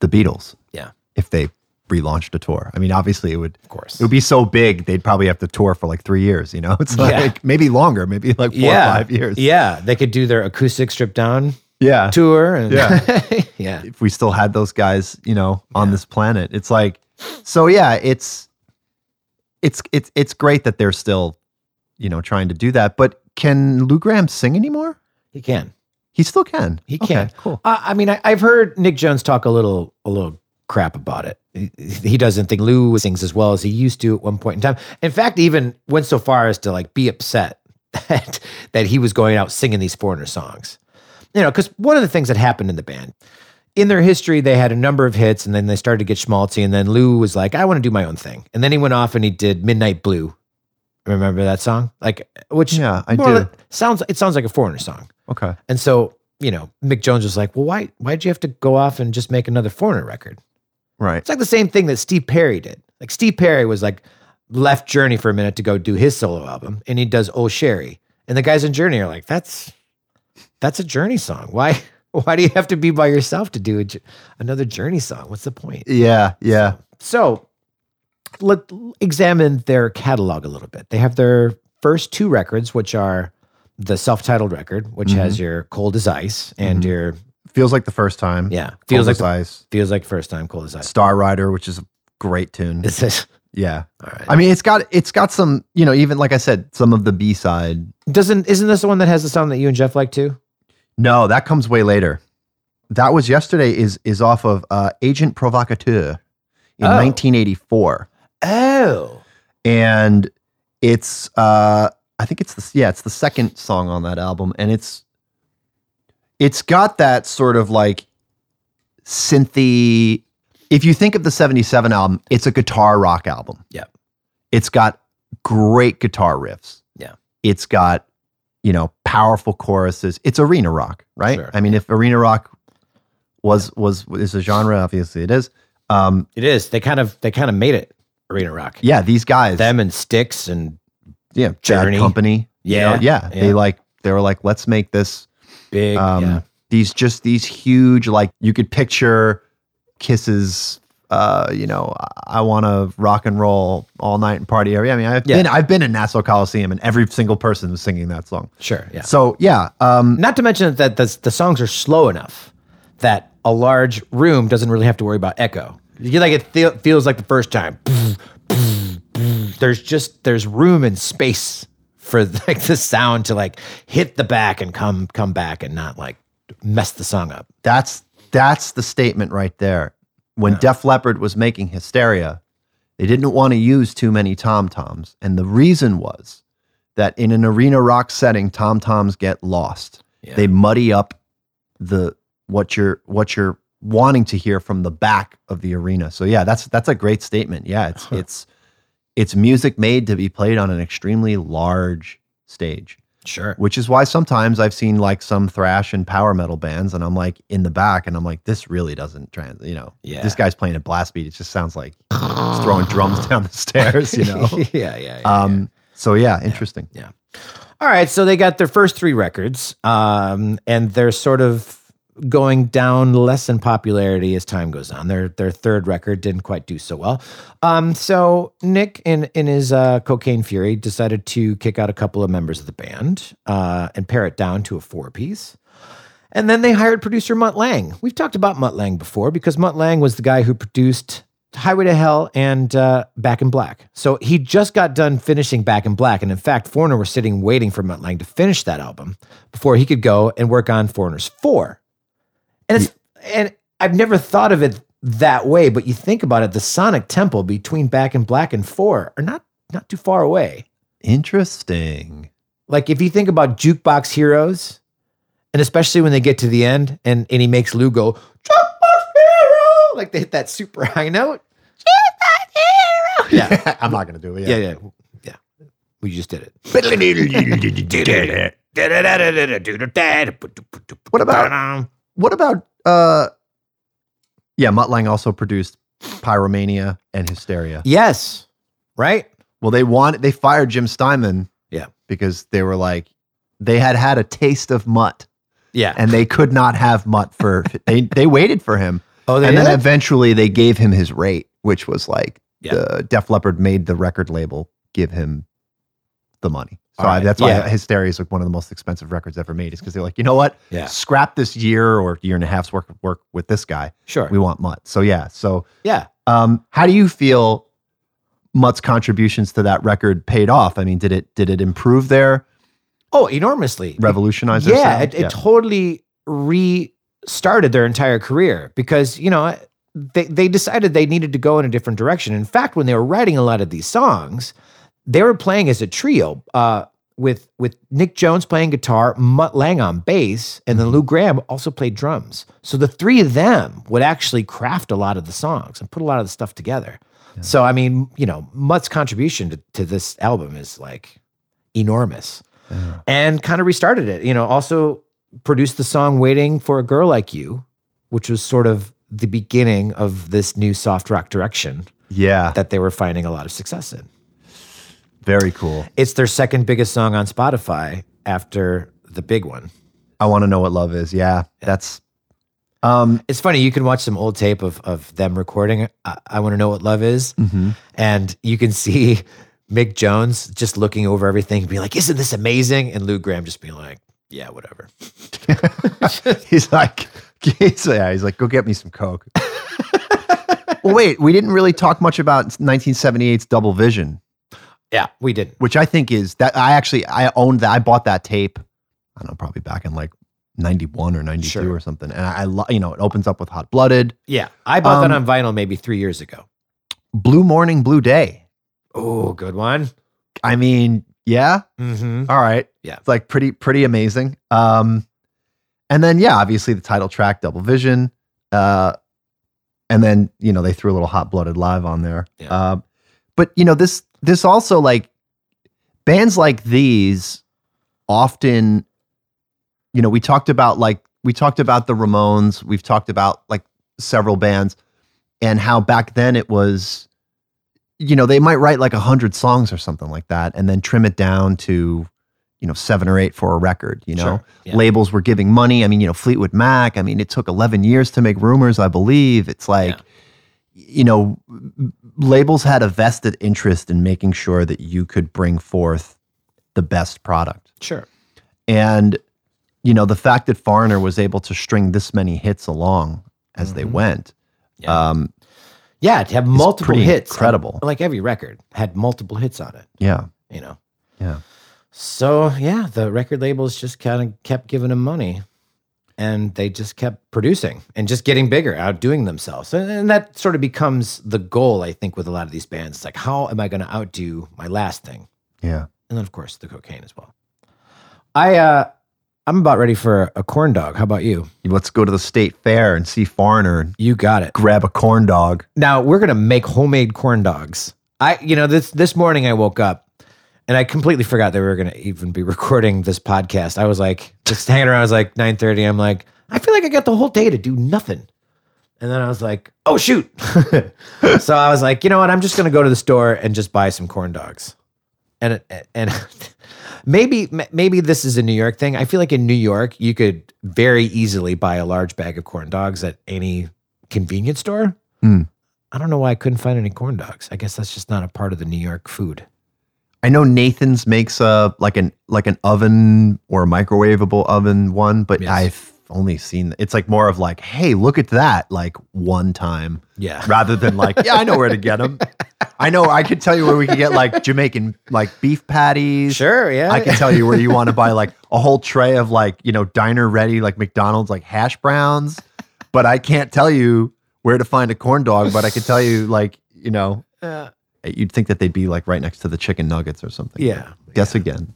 the Beatles. Yeah. If they relaunched a tour. I mean, obviously it would Of course, it would be so big they'd probably have to tour for like three years, you know? It's Yeah. like maybe longer, maybe like four yeah, or five years. Yeah, they could do their acoustic stripped down Yeah. tour. And Yeah. yeah, If we still had those guys, you know, on Yeah. this planet. It's like so yeah, it's it's it's it's great that they're still, you know, trying to do that. But can Lou Gramm sing anymore? he can. He still can. He Okay, can. Cool. Uh, I mean, I, I've heard Mick Jones talk a little, a little crap about it. He, doesn't think Lou sings as well as he used to at one point in time. In fact, even went so far as to like be upset that that he was going out singing these foreigner songs. You know, because one of the things that happened in the band, in their history, they had a number of hits, and then they started to get schmaltzy. And then Lou was like, "I want to do my own thing," and then he went off and he did "Midnight Blue." Remember that song? Like, which Yeah, I do. less- sounds it sounds like a foreigner song. Okay. And so, you know, Mick Jones was like, well, why, why'd you have to go off and just make another Foreigner record? Right. It's like the same thing that Steve Perry did. Like Steve Perry was like left Journey for a minute to go do his solo album and he does Oh Sherrie. And the guys in Journey are like, that's, that's a Journey song. Why, why do you have to be by yourself to do a, another Journey song? What's the point? Yeah. Yeah. So let examine their catalog a little bit. They have their first two records, which are the self-titled record, which has your Cold as Ice and Mhm. your Feels like the first time. yeah, Feels like the, Ice. feels like first time Cold as Ice. Star Rider, which is a great tune. This is Yeah. All right. I mean, it's got it's got some, you know, even like I said, some of the B side. Doesn't isn't this the one that has the song that you and Jeff like too? No, that comes way later. That was yesterday. Is is off of uh, Agent Provocateur in Oh. 1984, Oh. and it's uh, I think it's the yeah, it's the second song on that album, and it's it's got that sort of like synthy. If you think of the 77 album, it's a guitar rock album. Yeah. It's got great guitar riffs. Yeah. It's got, you know, powerful choruses. It's arena rock, right? Sure. I mean, if arena rock was was is a genre, obviously it is. Um, It is. They kind of they kind of made it arena rock. yeah, these guys, Them and Styx and yeah, Bad Journey. Company, you know, yeah, yeah. they like they were like, let's make this big. um, yeah. these just these huge like you could picture Kiss's uh you know i, want to rock and roll all night and party every i mean i've Yeah. been i've been in nassau coliseum and every single person was singing that song Sure. Yeah. so yeah um Not to mention that the, the songs are slow enough that a large room doesn't really have to worry about echo. You get like it feel, feels like the first time. There's just there's room and space for like the sound to like hit the back and come come back and not like mess the song up. that's that's the statement right there when def leppard was making hysteria they didn't want to use too many tom toms and the reason was that in an arena rock setting tom toms get lost Yeah. they muddy up the what you're what you're wanting to hear from the back of the arena. So yeah, that's that's a great statement. Yeah, it's it's it's music made to be played on an extremely large stage, Sure. which is why sometimes I've seen like some thrash and power metal bands and I'm like in the back and I'm like this really doesn't trans, you know. Yeah. This guy's playing at blast beat. It just sounds like he's throwing drums down the stairs, you know. yeah, yeah, yeah. Um so yeah, interesting. Yeah. All right, so they got their first three records, um, and they're sort of going down less in popularity as time goes on. Their their third record didn't quite do so well. Um, so Nick, in in his uh, cocaine fury, decided to kick out a couple of members of the band uh, and pare it down to a four piece. And then they hired producer Mutt Lange. We've talked about Mutt Lange before because Mutt Lange was the guy who produced Highway to Hell and uh, Back in Black. So he just got done finishing Back in Black. And in fact, Foreigner was sitting waiting for Mutt Lange to finish that album before he could go and work on Foreigners 4. And it's and I've never thought of it that way, but you think about it, the sonic Temple between Back in Black and 4 are not not too far away. Interesting. Like if you think about Jukebox Heroes, and especially when they get to the end and, and he makes Lou go, Jukebox Hero, like they hit that super high note. Jukebox Hero. Yeah. I'm not gonna do it. yeah, yeah, yeah. We just did it. What about What about uh yeah, Mutt Lange also produced Pyromania and Hysteria. Yes. Right? Well, they wanted they fired Jim Steinman. Yeah. Because they were like they had had a taste of Mutt Yeah. and they could not have Mutt for they they waited for him. oh, they and then eventually they gave him his rate, which was like Yeah. the Def Leppard made the record label give him the money. So All I, right, that's why yeah. Hysteria is like one of the most expensive records ever made. Is because they're like, you know what? Yeah. Scrap this year or year and a half's work of work with this guy. Sure. We want Mutt. So yeah. So yeah. um, how do you feel Mutt's contributions to that record paid off? I mean, did it did it improve their Oh, enormously. Revolutionized. their yeah, it, it totally restarted their entire career because you know they they decided they needed to go in a different direction. In fact, when they were writing a lot of these songs, they were playing as a trio uh, with with Mick Jones playing guitar, Mutt Lange on bass, and then Lou Gramm also played drums. So the three of them would actually craft a lot of the songs and put a lot of the stuff together. So I mean, you know, Mutt's contribution to, to this album is like enormous and kind of restarted it. You know, also produced the song Waiting for a Girl Like You, which was sort of the beginning of this new soft rock direction yeah, that they were finding a lot of success in. Very cool. It's their second biggest song on Spotify after the big one. I want to know what love is. Yeah, that's um It's funny, you can watch some old tape of, of them recording I, I Want to Know What Love Is, mhm. and you can see Mick Jones just looking over everything and being like, Isn't this amazing? And Lou Gramm just being like, Yeah, whatever. he's like he's, yeah, he's like go get me some coke. well, wait, we didn't really talk much about 1978's Double Vision, Yeah, we did. which I think is that I actually I owned that. I bought that tape. I don't know, probably back in like 91 or 92 Sure. or something. And I, I lo- you know, it opens up with Hot Blooded, Yeah, I bought that Um, on vinyl maybe three years ago. Blue Morning, Blue Day. Oh, good one. I mean, yeah, Mm-hmm. all right. Yeah. It's like pretty, pretty amazing. Um, and then, yeah, obviously the title track, Double Vision. Uh, and then, you know, they threw a little Hot Blooded Live on there. Yeah. Uh, but, you know, this, this also like bands like these often, you know, we talked about like, we talked about the Ramones, we've talked about like several bands and how back then it was, you know, they might write like a hundred songs or something like that and then trim it down to, you know, seven or eight for a record, you know? Sure, yeah. Labels were giving money. I mean, you know, Fleetwood Mac, I mean, it took 11 years to make rumors, I believe. It's like, you know, labels had a vested interest in making sure that you could bring forth the best product. Sure. And, you know, the fact that Foreigner was able to string this many hits along as they went, Mm-hmm. Yeah. um, Yeah, to have multiple hits. incredible. Like every record had multiple hits on it, yeah, you know. yeah. So yeah, the record labels just kind of kept giving them money, and they just kept producing and just getting bigger, outdoing themselves, and, and that sort of becomes the goal, I think, with a lot of these bands. It's like, how am I going to outdo my last thing? Yeah. And then, of course, the cocaine as well. I uh, I'm about ready for a corn dog. How about you? Let's go to the state fair and see Foreigner You got it. grab a corn dog. Now we're gonna make homemade corn dogs. I, you know, this this morning I woke up and I completely forgot that we were gonna even be recording this podcast. I was like, just hanging around. I was like nine thirty. I'm like, I feel like I got the whole day to do nothing. And then I was like, oh shoot. so I was like, you know what? I'm just gonna go to the store and just buy some corn dogs. And and maybe maybe this is a New York thing. I feel like in New York you could very easily buy a large bag of corn dogs at any convenience store. Hmm. I don't know why I couldn't find any corn dogs. I guess that's just not a part of the New York food. I know Nathan's makes a like an like an oven or a microwavable oven one, but Yes. I've only seen it's like more of like, hey, look at that, like one time, Yeah. rather than like, yeah, I know where to get them. I know I could tell you where we could get like Jamaican like beef patties. Sure, yeah. I can tell you where you want to buy like a whole tray of like, you know, diner ready, like McDonald's, like hash browns. But I can't tell you where to find a corn dog, but I can tell you, like, you know, Uh, you'd think that they'd be like right next to the chicken nuggets or something. yeah. Guess again.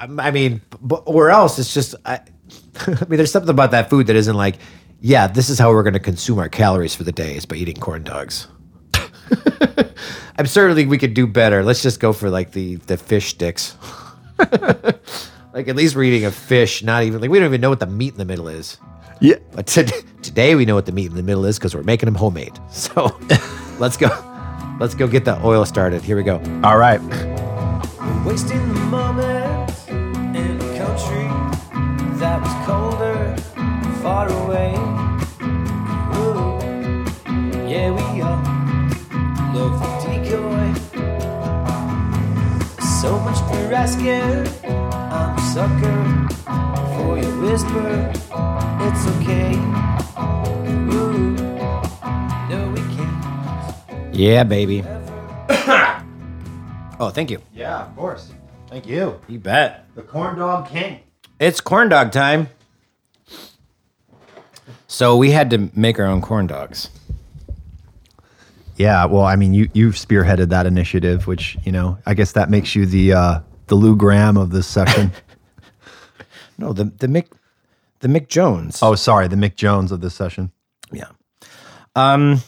Um, I mean, but, or else it's just, I, I mean, there's something about that food that isn't like, yeah, this is how we're going to consume our calories for the day is by eating corn dogs. I'm certainly we could do better. Let's just go for like the the fish sticks. like at least we're eating a fish, not even like we don't even know what the meat in the middle is. Yeah. But to, today we know what the meat in the middle is because we're making them homemade. So let's go. Let's go get the oil started. Here we go. All right. Wasting the moment in a country that was colder, far away. Ooh, yeah, we all love the decoy. So much for asking, I'm a sucker for your whisper. It's okay. Yeah, baby. oh, thank you. Yeah, of course. Thank you. You bet. The corn dog king. It's corn dog time. So we had to make our own corn dogs. Yeah, well, I mean, you you spearheaded that initiative, which you know, I guess that makes you the uh, the Lou Gramm of this session. No, the the Mick the Mick Jones. oh, sorry, the Mick Jones of this session. yeah. Um,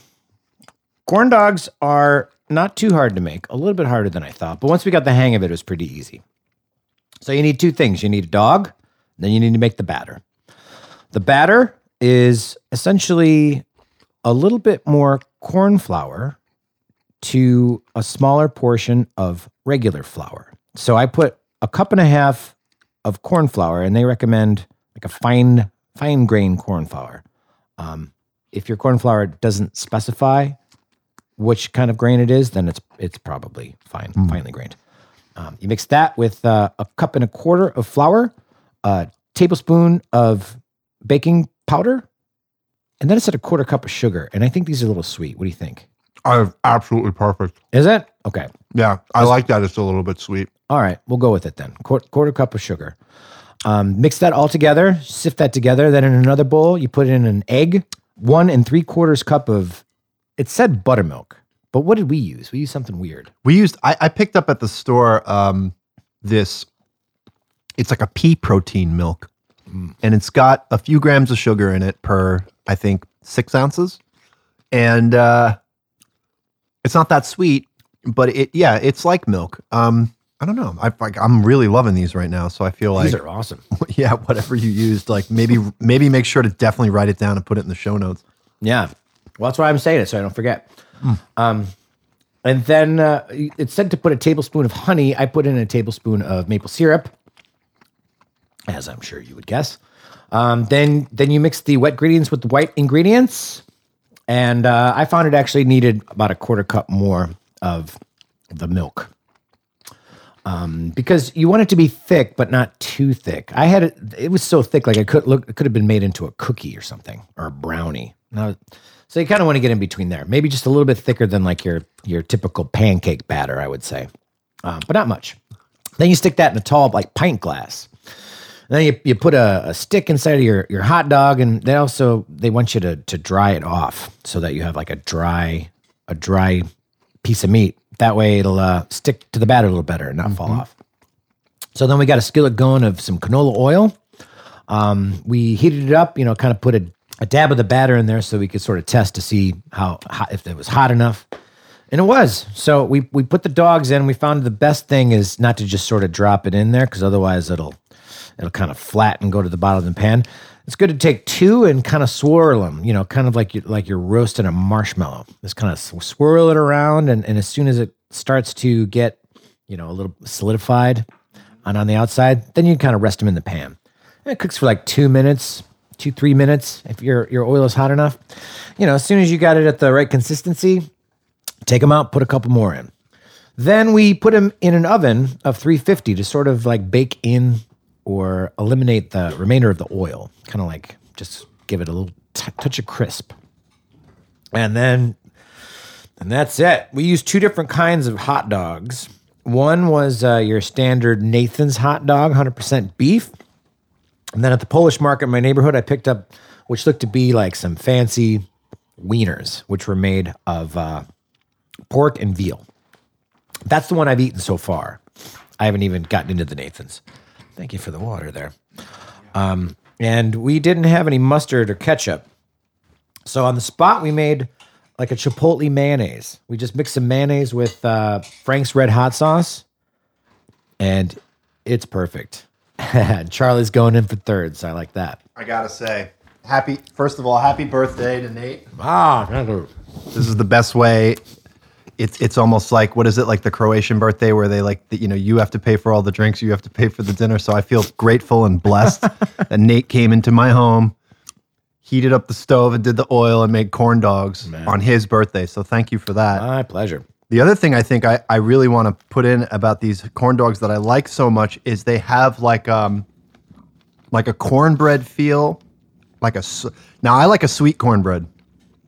corn dogs are not too hard to make. A little bit harder than I thought, but once we got the hang of it, it was pretty easy. So you need two things. You need a dog, then you need to make the batter. The batter is essentially a little bit more corn flour to a smaller portion of regular flour. So I put a cup and a half of corn flour, and they recommend like a fine, fine grain corn flour. Um, if your corn flour doesn't specify which kind of grain it is, then it's it's probably fine, finely grained. Um, you mix that with uh, a cup and a quarter of flour, a tablespoon of baking powder, and then it said a quarter cup of sugar. And I think these are a little sweet. What do you think? I have absolutely perfect. Is it? Okay. Yeah, I like that. It's a little bit sweet. All right, we'll go with it then. Quarter, quarter cup of sugar. Um, mix that all together, sift that together. Then in another bowl, you put in an egg, one and three quarters cup of, it said buttermilk, but what did we use? We used something weird. We used I, I picked up at the store um this it's like a pea protein milk. And it's got a few grams of sugar in it per, I think, six ounces. And uh it's not that sweet, but it yeah, it's like milk. Um I don't know. I like I'm really loving these right now. So I feel like These are awesome. yeah, whatever you used, like maybe maybe make sure to definitely write it down and put it in the show notes. Yeah. Well, that's why I'm saying it so I don't forget. Um, and then uh, it said to put a tablespoon of honey. I put in a tablespoon of maple syrup, as I'm sure you would guess. Um, then then you mix the wet ingredients with the white ingredients, and uh, I found it actually needed about a quarter cup more of the milk. Um, because you want it to be thick, but not too thick. I had it; it was so thick, like it could look, it could have been made into a cookie or something, or a brownie. Now, so you kind of want to get in between there. Maybe just a little bit thicker than like your your typical pancake batter, I would say, um, but not much. Then you stick that in a tall like pint glass. And then you, you put a, a stick inside of your, your hot dog, and they also they want you to to dry it off so that you have like a dry a dry piece of meat. That way it'll uh, stick to the batter a little better and not fall off. So then we got a skillet going of some canola oil. Um, we heated it up, you know, kind of put a, a dab of the batter in there so we could sort of test to see how if it was hot enough. And it was. So we we put the dogs in. We found the best thing is not to just sort of drop it in there because otherwise it'll it'll kind of flatten and go to the bottom of the pan. It's good to take two and kind of swirl them, you know, kind of like you like you're roasting a marshmallow. Just kind of swirl it around, and, and as soon as it starts to get, you know, a little solidified on on the outside, then you kind of rest them in the pan. And it cooks for like two minutes, two three minutes if your your oil is hot enough. You know, as soon as you got it at the right consistency, take them out, put a couple more in. Then we put them in an oven of 350 to sort of like bake in or eliminate the remainder of the oil, kind of like just give it a little t- touch of crisp. And then, and that's it. We used two different kinds of hot dogs. One was uh, your standard Nathan's hot dog, 100% beef. And then at the Polish market in my neighborhood, I picked up, which looked to be like some fancy wieners, which were made of uh, pork and veal. That's the one I've eaten so far. I haven't even gotten into the Nathan's. Thank you for the water there. Um, and we didn't have any mustard or ketchup. So on the spot, we made like a chipotle mayonnaise. We just mixed some mayonnaise with uh, Frank's Red Hot Sauce, and it's perfect. Charlie's going in for third, so I like that. I gotta say, happy first of all, happy birthday to Nate. Ah, thank you. This is the best way. It's it's almost like what is it like the Croatian birthday where they like the, you know you have to pay for all the drinks, you have to pay for the dinner. So I feel grateful and blessed that Nate came into my home, heated up the stove and did the oil and made corn dogs on his birthday. So thank you for that. my pleasure. The other thing I think I, I really want to put in about these corn dogs that I like so much is they have like um like a cornbread feel, like a s- now I like a sweet cornbread.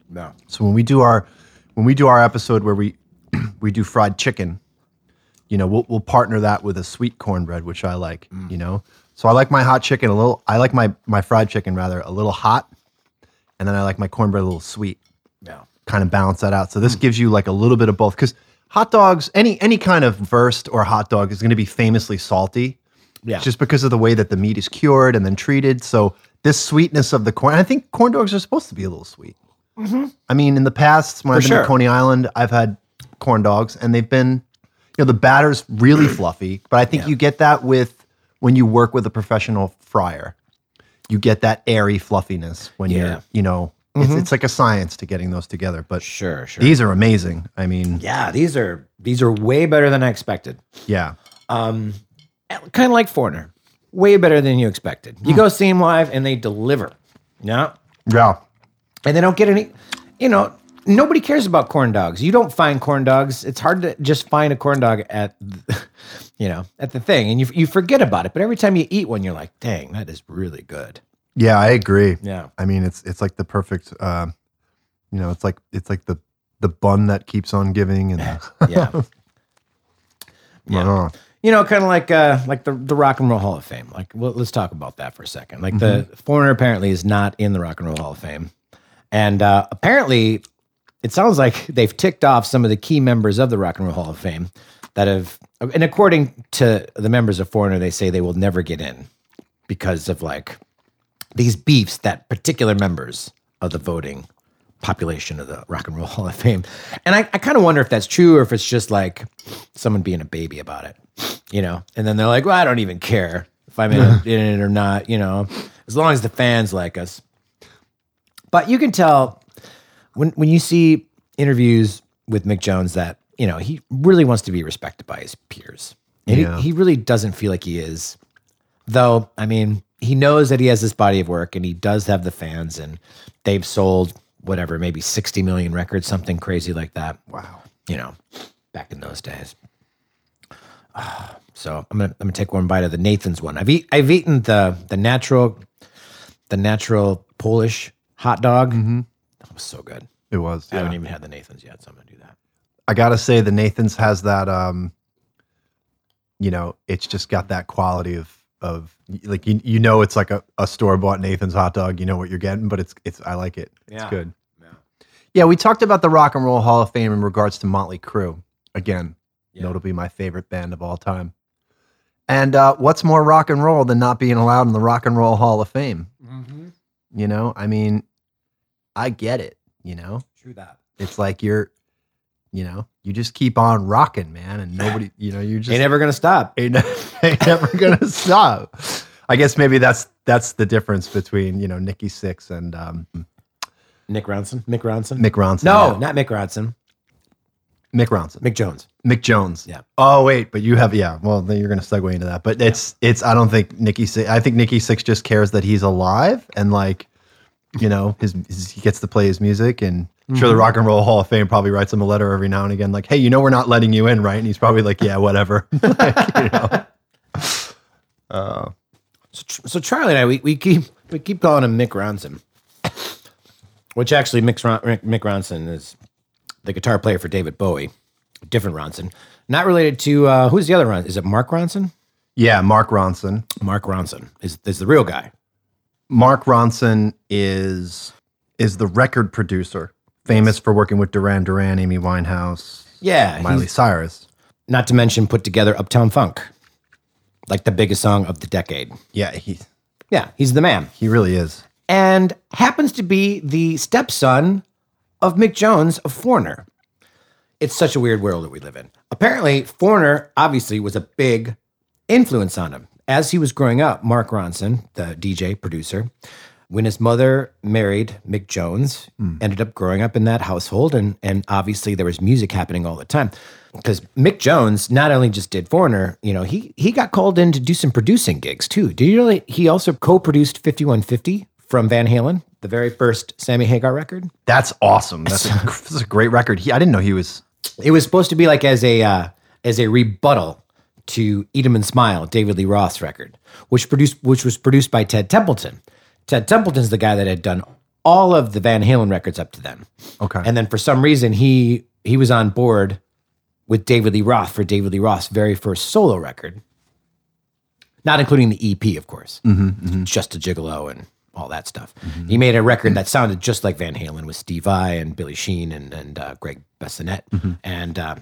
No. So when we do our when we do our episode where we we do fried chicken, you know, we'll we'll partner that with a sweet cornbread, which I like. You know, so I like my hot chicken a little. I like my my fried chicken rather a little hot, and then I like my cornbread a little sweet. Kind of balance that out. So this hmm. gives you like a little bit of both because hot dogs, any any kind of wurst or hot dog is going to be famously salty. Yeah. Just because of the way that the meat is cured and then treated. So this sweetness of the corn, I think corn dogs are supposed to be a little sweet. Mm-hmm. I mean, in the past, when I've been sure. to Coney Island, I've had corn dogs and they've been, you know, the batter's really fluffy. But I think you get that with when you work with a professional fryer. You get that airy fluffiness when Yeah. you're, you know, it's, it's like a science to getting those together. But Sure, sure. these are amazing. I mean, yeah, these are these are way better than I expected. yeah. Um, kind of like Foreigner, way better than you expected. You go see them live and they deliver. Yeah, Yeah. and they don't get any. You know, nobody cares about corn dogs. You don't find corn dogs. It's hard to just find a corn dog at, the- you know, at the thing, and you you forget about it. But every time you eat one, you're like, dang, that is really good. Yeah, I agree. Yeah. I mean, it's it's like the perfect. Uh, you know, it's like it's like the the bun that keeps on giving, and Yeah. Yeah. Uh, you know, kind of like uh, like the the Rock and Roll Hall of Fame. Like, well, let's talk about that for a second. Like, the Foreigner apparently is not in the Rock and Roll Hall of Fame, and uh, apparently, it sounds like they've ticked off some of the key members of the Rock and Roll Hall of Fame that have, and according to the members of Foreigner, they say they will never get in because of like these beefs that particular members of the voting population of the Rock and Roll Hall of Fame. And I, I kind of wonder if that's true or if it's just like someone being a baby about it, you know? And then they're like, well, I don't even care if I'm in, it- in it or not, you know, as long as the fans like us. But you can tell when, when you see interviews with Mick Jones that, you know, he really wants to be respected by his peers. And Yeah. he, he really doesn't feel like he is. Though, I mean, he knows that he has this body of work and he does have the fans and they've sold whatever, maybe 60 million records, something crazy like that. Wow. You know, back in those days. Ah, so I'm gonna I'm gonna take one bite of the Nathan's one. I've eat, I've eaten the the natural the natural Polish hot dog. That was so good. it was. I haven't even had the Nathan's yet, so I'm gonna do that. I gotta say, the Nathan's has that. um You know, it's just got that quality of of like you you know it's like a, a store bought Nathan's hot dog. You know what you're getting, but it's it's I like it. Yeah. It's good. Yeah. Yeah, we talked about the Rock and Roll Hall of Fame in regards to Motley Crue. Again, Yeah. notably my favorite band of all time. And uh, what's more rock and roll than not being allowed in the Rock and Roll Hall of Fame? You know, I mean, I get it. You know, True that. it's like you're, you know, you just keep on rocking, man, and nobody, you know, you're just Ain't never gonna stop. ain't, ain't never gonna stop. I guess maybe that's that's the difference between you know Nikki Sixx and um, Nick Ronson. Mick Ronson. Mick Ronson. No, yeah. not Mick Ronson. Mick Ronson. Mick Jones. Mick Jones. Yeah. Oh wait, but you have yeah. Well, then you're going to segue into that. But it's it's. I don't think Nikki Sixx. I think Nikki Sixx just cares that he's alive and like, you know, his, his he gets to play his music and. I'm Sure, the Mm-hmm. Rock and Roll Hall of Fame probably writes him a letter every now and again, like, "Hey, you know, we're not letting you in, right?" And he's probably like, "Yeah, whatever." Like, you know? Uh, So, so Charlie and I, we, we keep we keep calling him Mick Ronson, which actually Mick, Ron, Mick Mick Ronson is the guitar player for David Bowie, different Ronson, not related to uh, who's the other Ronson? Is it Mark Ronson? yeah, Mark Ronson. Mark Ronson is is the real guy. Mark Ronson is is the record producer, famous for working with Duran Duran, Amy Winehouse, Yeah, Miley Cyrus. not to mention put together Uptown Funk, like the biggest song of the decade. Yeah, he Yeah, he's the man. he really is. and happens to be the stepson of Mick Jones of Foreigner. It's such a weird world that we live in. Apparently, Foreigner obviously was a big influence on him. As he was growing up, Mark Ronson, the DJ producer, when his mother married Mick Jones, ended up growing up in that household, and and obviously there was music happening all the time. Because Mick Jones not only just did Foreigner, you know, he he got called in to do some producing gigs too. Did you know he also co-produced 5150 from Van Halen, the very first Sammy Hagar record? That's awesome. That's a, that's a great record. He, I didn't know he was. It was supposed to be like as a uh, as a rebuttal to Eat 'em and Smile, David Lee Roth's record, which produced which was produced by Ted Templeman. Ted Templeman's the guy that had done all of the Van Halen records up to then. Okay. And then for some reason he he was on board with David Lee Roth for David Lee Roth's very first solo record. Not including the EP, of course. Just a Gigolo and all that stuff. He made a record that sounded just like Van Halen with Steve Vai and Billy Sheehan and, and uh, Gregg Bissonette. And uh,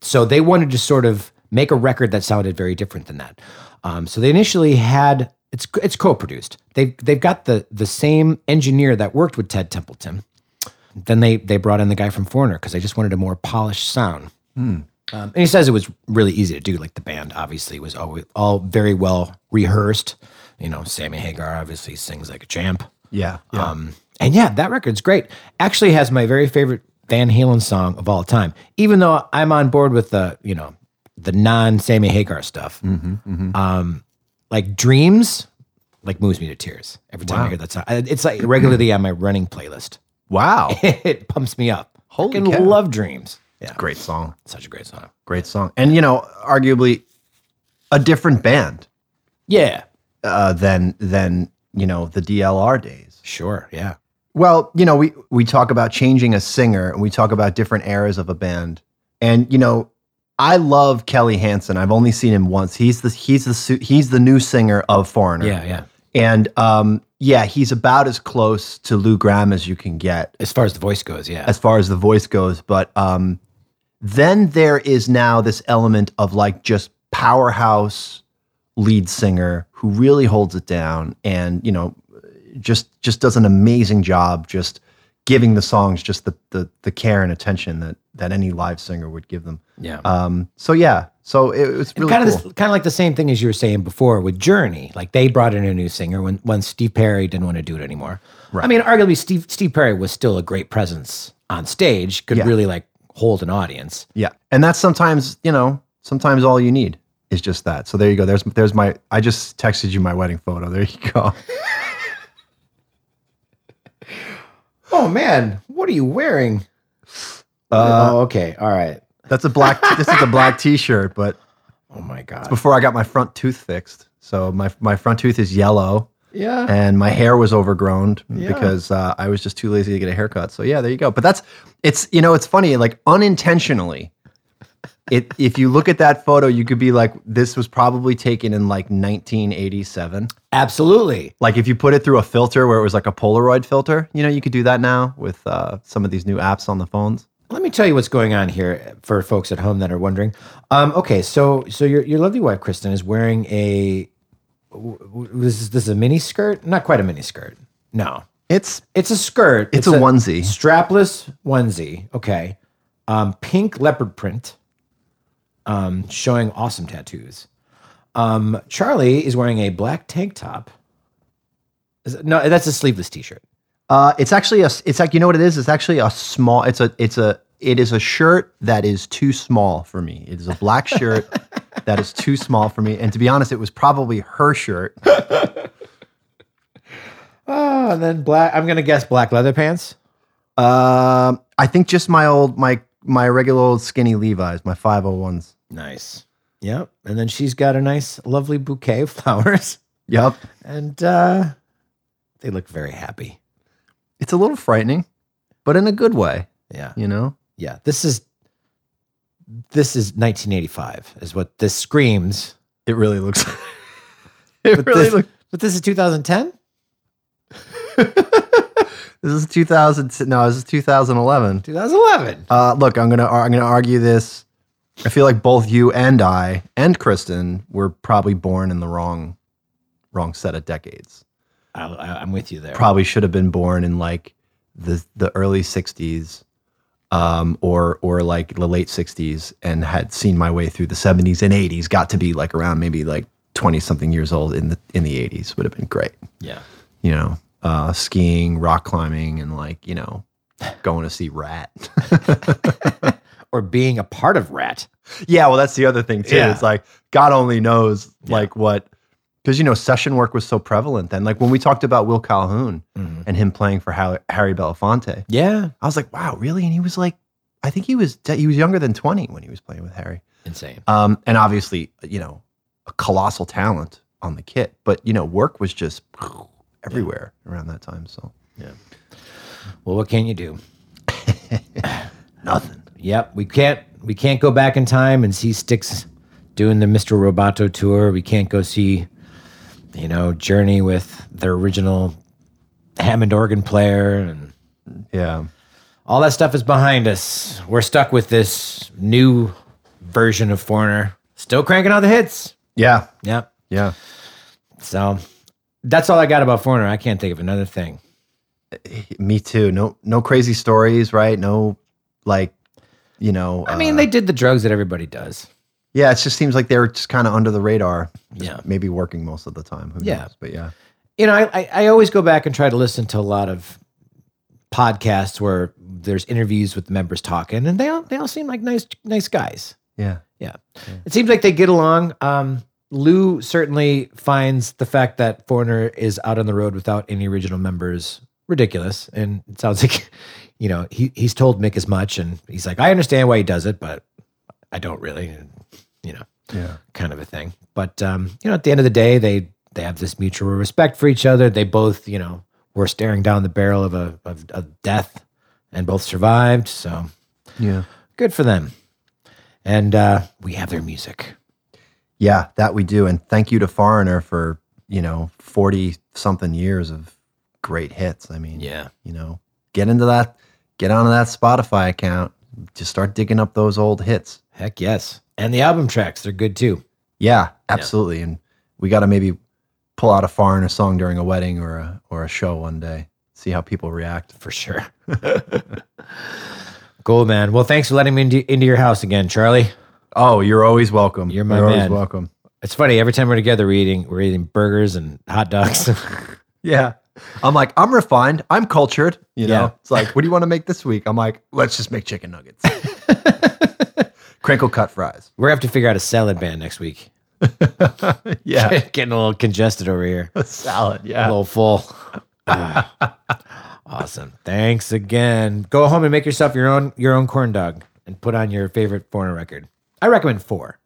so they wanted to sort of make a record that sounded very different than that. Um, so they initially had it's it's co-produced. They've they've got the the same engineer that worked with Ted Templeman. Then they they brought in the guy from Foreigner because they just wanted a more polished sound. Um, and he says it was really easy to do. Like the band obviously was always all very well rehearsed. You know, Sammy Hagar obviously sings like a champ. yeah. yeah. Um, and yeah, that record's great. Actually, has my very favorite Van Halen song of all time. Even though I'm on board with the you know the non Sammy Hagar stuff. Um, like Dreams, like moves me to tears every time I hear that song. It's like regularly on my running playlist. wow. it pumps me up. Holy cow. love Dreams. Yeah, Great song. such a great song. Great song. And you know, arguably a different band Yeah, uh, than than you know, the DLR days. Sure. Yeah. Well, you know, we we talk about changing a singer and we talk about different eras of a band. And you know, I love Kelly Hansen. I've only seen him once. He's the he's the he's the new singer of Foreigner. Yeah. Yeah. And um yeah, he's about as close to Lou Gramm as you can get As far as the voice goes. Yeah. as far as the voice goes, but um then there is now this element of like just powerhouse lead singer who really holds it down and you know just just does an amazing job just giving the songs just the the, the care and attention that that any live singer would give them yeah. um so yeah so it, was really kind cool. of kind of like the same thing as you were saying before with Journey. Like they brought in a new singer when when Steve Perry didn't want to do it anymore. Right. I mean, arguably Steve Steve Perry was still a great presence on stage. Could Yeah. really like hold an audience. yeah and that's sometimes you know sometimes all you need is just that so there you go there's there's my i just texted you my wedding photo there you go Oh man, what are you wearing? Uh, oh, okay. All right. That's a black. this is a black T-shirt, but Oh my god. before I got my front tooth fixed, so my my front tooth is yellow, Yeah. and my hair was overgrown Yeah. because uh, I was just too lazy to get a haircut. So yeah, there you go. But that's it's you know it's funny like unintentionally. It if you look at that photo, you could be like, this was probably taken in like 1987. Absolutely. Like if you put it through a filter where it was like a Polaroid filter, you know, you could do that now with uh, some of these new apps on the phones. Let me tell you what's going on here for folks at home that are wondering. Um, okay, so so your your lovely wife Kristen is wearing a this is this is a mini skirt? Not quite a mini skirt. No, It's it's a skirt. It's a onesie. strapless onesie. Okay, um, pink leopard print, um, showing awesome tattoos. Um, Charlie is wearing a black tank top. Is it- no, that's a sleeveless T-shirt. Uh, it's actually a. It's like you know what it is. It's actually a small. It's a. It's a. It is a shirt that is too small for me. It is a black shirt that is too small for me. And to be honest, it was probably her shirt. Oh, and then black. I'm gonna guess black leather pants. Um, I think just my old my my regular old skinny Levi's, my five hundred ones. Nice. Yep. And then she's got a nice, lovely bouquet of flowers, Yep. and uh, they look very happy. It's a little frightening, but in a good way. Yeah. You know. Yeah. This is this is 1985, is what this screams. It really looks. it But really this, looks. but this is 2010. This is 2000. No, this is 2011. 2011. Uh, look, I'm gonna I'm gonna argue this. I feel like both you and I and Kristen were probably born in the wrong wrong set of decades. I, I, I'm with you there. Probably should have been born in like the the early 60s, um, or or like the late 60s, and had seen my way through the 70s and 80s. Got to be like around maybe like 20 something years old in the in the 80s would have been great. yeah. You know, uh, skiing, rock climbing, and like you know, going to see Ratt. Or being a part of Ratt. Yeah, well, that's the other thing too. Yeah. It's like God only knows like what because you know session work was so prevalent then. Like when we talked about Will Calhoun Mhm. and him playing for Harry, Harry Belafonte, Yeah. I was like, wow, really? And he was like, I think he was he was younger than twenty when he was playing with Harry. Insane. Um, and obviously, you know, a colossal talent on the kit, but you know, work was just everywhere around that time. So yeah. Well, what can you do? nothing. Yep, we can't we can't go back in time and see Styx doing the Mr. Roboto tour. We can't go see, you know, Journey with their original Hammond organ player and Yeah. all that stuff is behind us. We're stuck with this new version of Foreigner, still cranking out the hits. Yeah. Yeah. Yeah. So that's all I got about Foreigner. I can't think of another thing. Me too. No no crazy stories, right? No like you know I mean, uh, they did the drugs that everybody does. Yeah, it just seems like they're just kind of under the radar. Yeah. Maybe working most of the time. Who Yeah. knows? But yeah. you know, I, I, I always go back and try to listen to a lot of podcasts where there's interviews with members talking, and they all they all seem like nice nice guys. Yeah. Yeah, it seems like they get along. Um, Lou certainly finds the fact that Foreigner is out on the road without any original members ridiculous, and it sounds like you know he he's told Mick as much, and he's like, I understand why he does it, but I don't really, you know Yeah. kind of a thing. But um, you know, at the end of the day, they they have this mutual respect for each other. They both, you know, were staring down the barrel of a of, of death and both survived. So Yeah. good for them. And uh, we have their music. Yeah, that we do. And thank you to Foreigner for, you know, 40 something years of great hits. I mean, Yeah. you know, get into that, get onto that Spotify account, just start digging up those old hits. Heck yes. And the album tracks, they're good too. Yeah, absolutely. And we got to maybe pull out a Foreigner song during a wedding or a, or a show one day, see how people react. For sure. cool, man. Well, thanks for letting me into, into your house again, Charlie. Oh, you're always welcome. You're my always man. welcome. It's funny, every time we're together, we're eating, we're eating burgers and hot dogs. Yeah. I'm like, I'm refined. I'm cultured. You know, Yeah. it's like, what do you want to make this week? I'm like, let's just make chicken nuggets. Crinkle cut fries. we're gonna have to figure out a salad ban next week. Yeah. Getting a little congested over here. A Salad. Yeah, a little full. Ah. awesome. Thanks again. Go home and make yourself your own your own corn dog and put on your favorite foreigner record. I recommend four.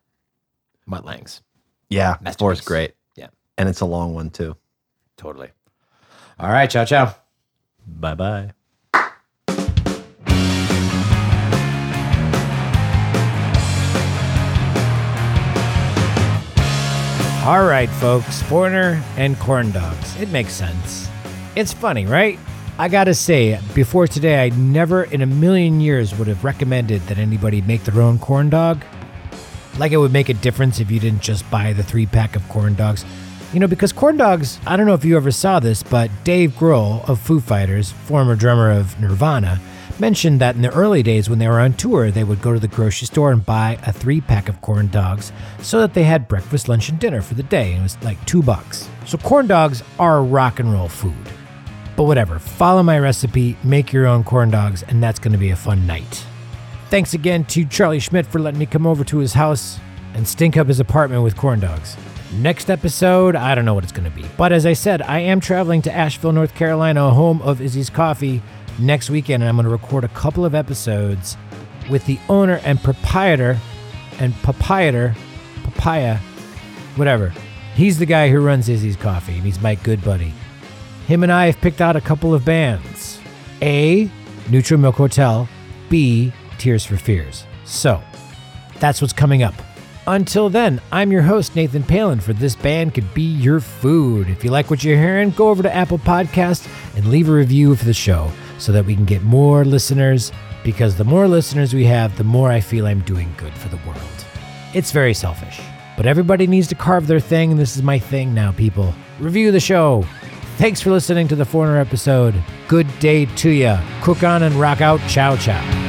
Mutt Lange's. Yeah. four is great. Yeah. And it's a long one too. Totally. All right, ciao ciao. Bye bye. All right, folks, Foreigner and corn dogs. It makes sense. It's funny, right? I gotta say, before today, I never in a million years would have recommended that anybody make their own corn dog. Like it would make a difference if you didn't just buy the three pack of corn dogs. You know, because corn dogs, I don't know if you ever saw this, but Dave Grohl of Foo Fighters, former drummer of Nirvana, mentioned that in the early days when they were on tour, they would go to the grocery store and buy a three pack of corn dogs so that they had breakfast, lunch, and dinner for the day. And it was like two bucks. So corn dogs are rock and roll food. But whatever, follow my recipe, make your own corn dogs, and that's going to be a fun night. Thanks again to Charlie Schmidt for letting me come over to his house and stink up his apartment with corn dogs. Next episode, I don't know what it's going to be. But as I said, I am traveling to Asheville, North Carolina, home of Izzy's Coffee, next weekend, and I'm going to record a couple of episodes with the owner and proprietor and proprietor, papaya, whatever. He's the guy who runs Izzy's Coffee, and he's my good buddy. Him and I have picked out a couple of bands. A, Neutral Milk Hotel. B, Tears for Fears. So, that's what's coming up. Until then, I'm your host, Nathan Palin, for This Band Could Be Your Food. If you like what you're hearing, go over to Apple Podcasts and leave a review for the show so that we can get more listeners, because the more listeners we have, the more I feel I'm doing good for the world. It's very selfish, but everybody needs to carve their thing, and this is my thing now, people. Review the show. Thanks for listening to the Foreigner episode. Good day to ya. Cook on and rock out. Ciao, ciao.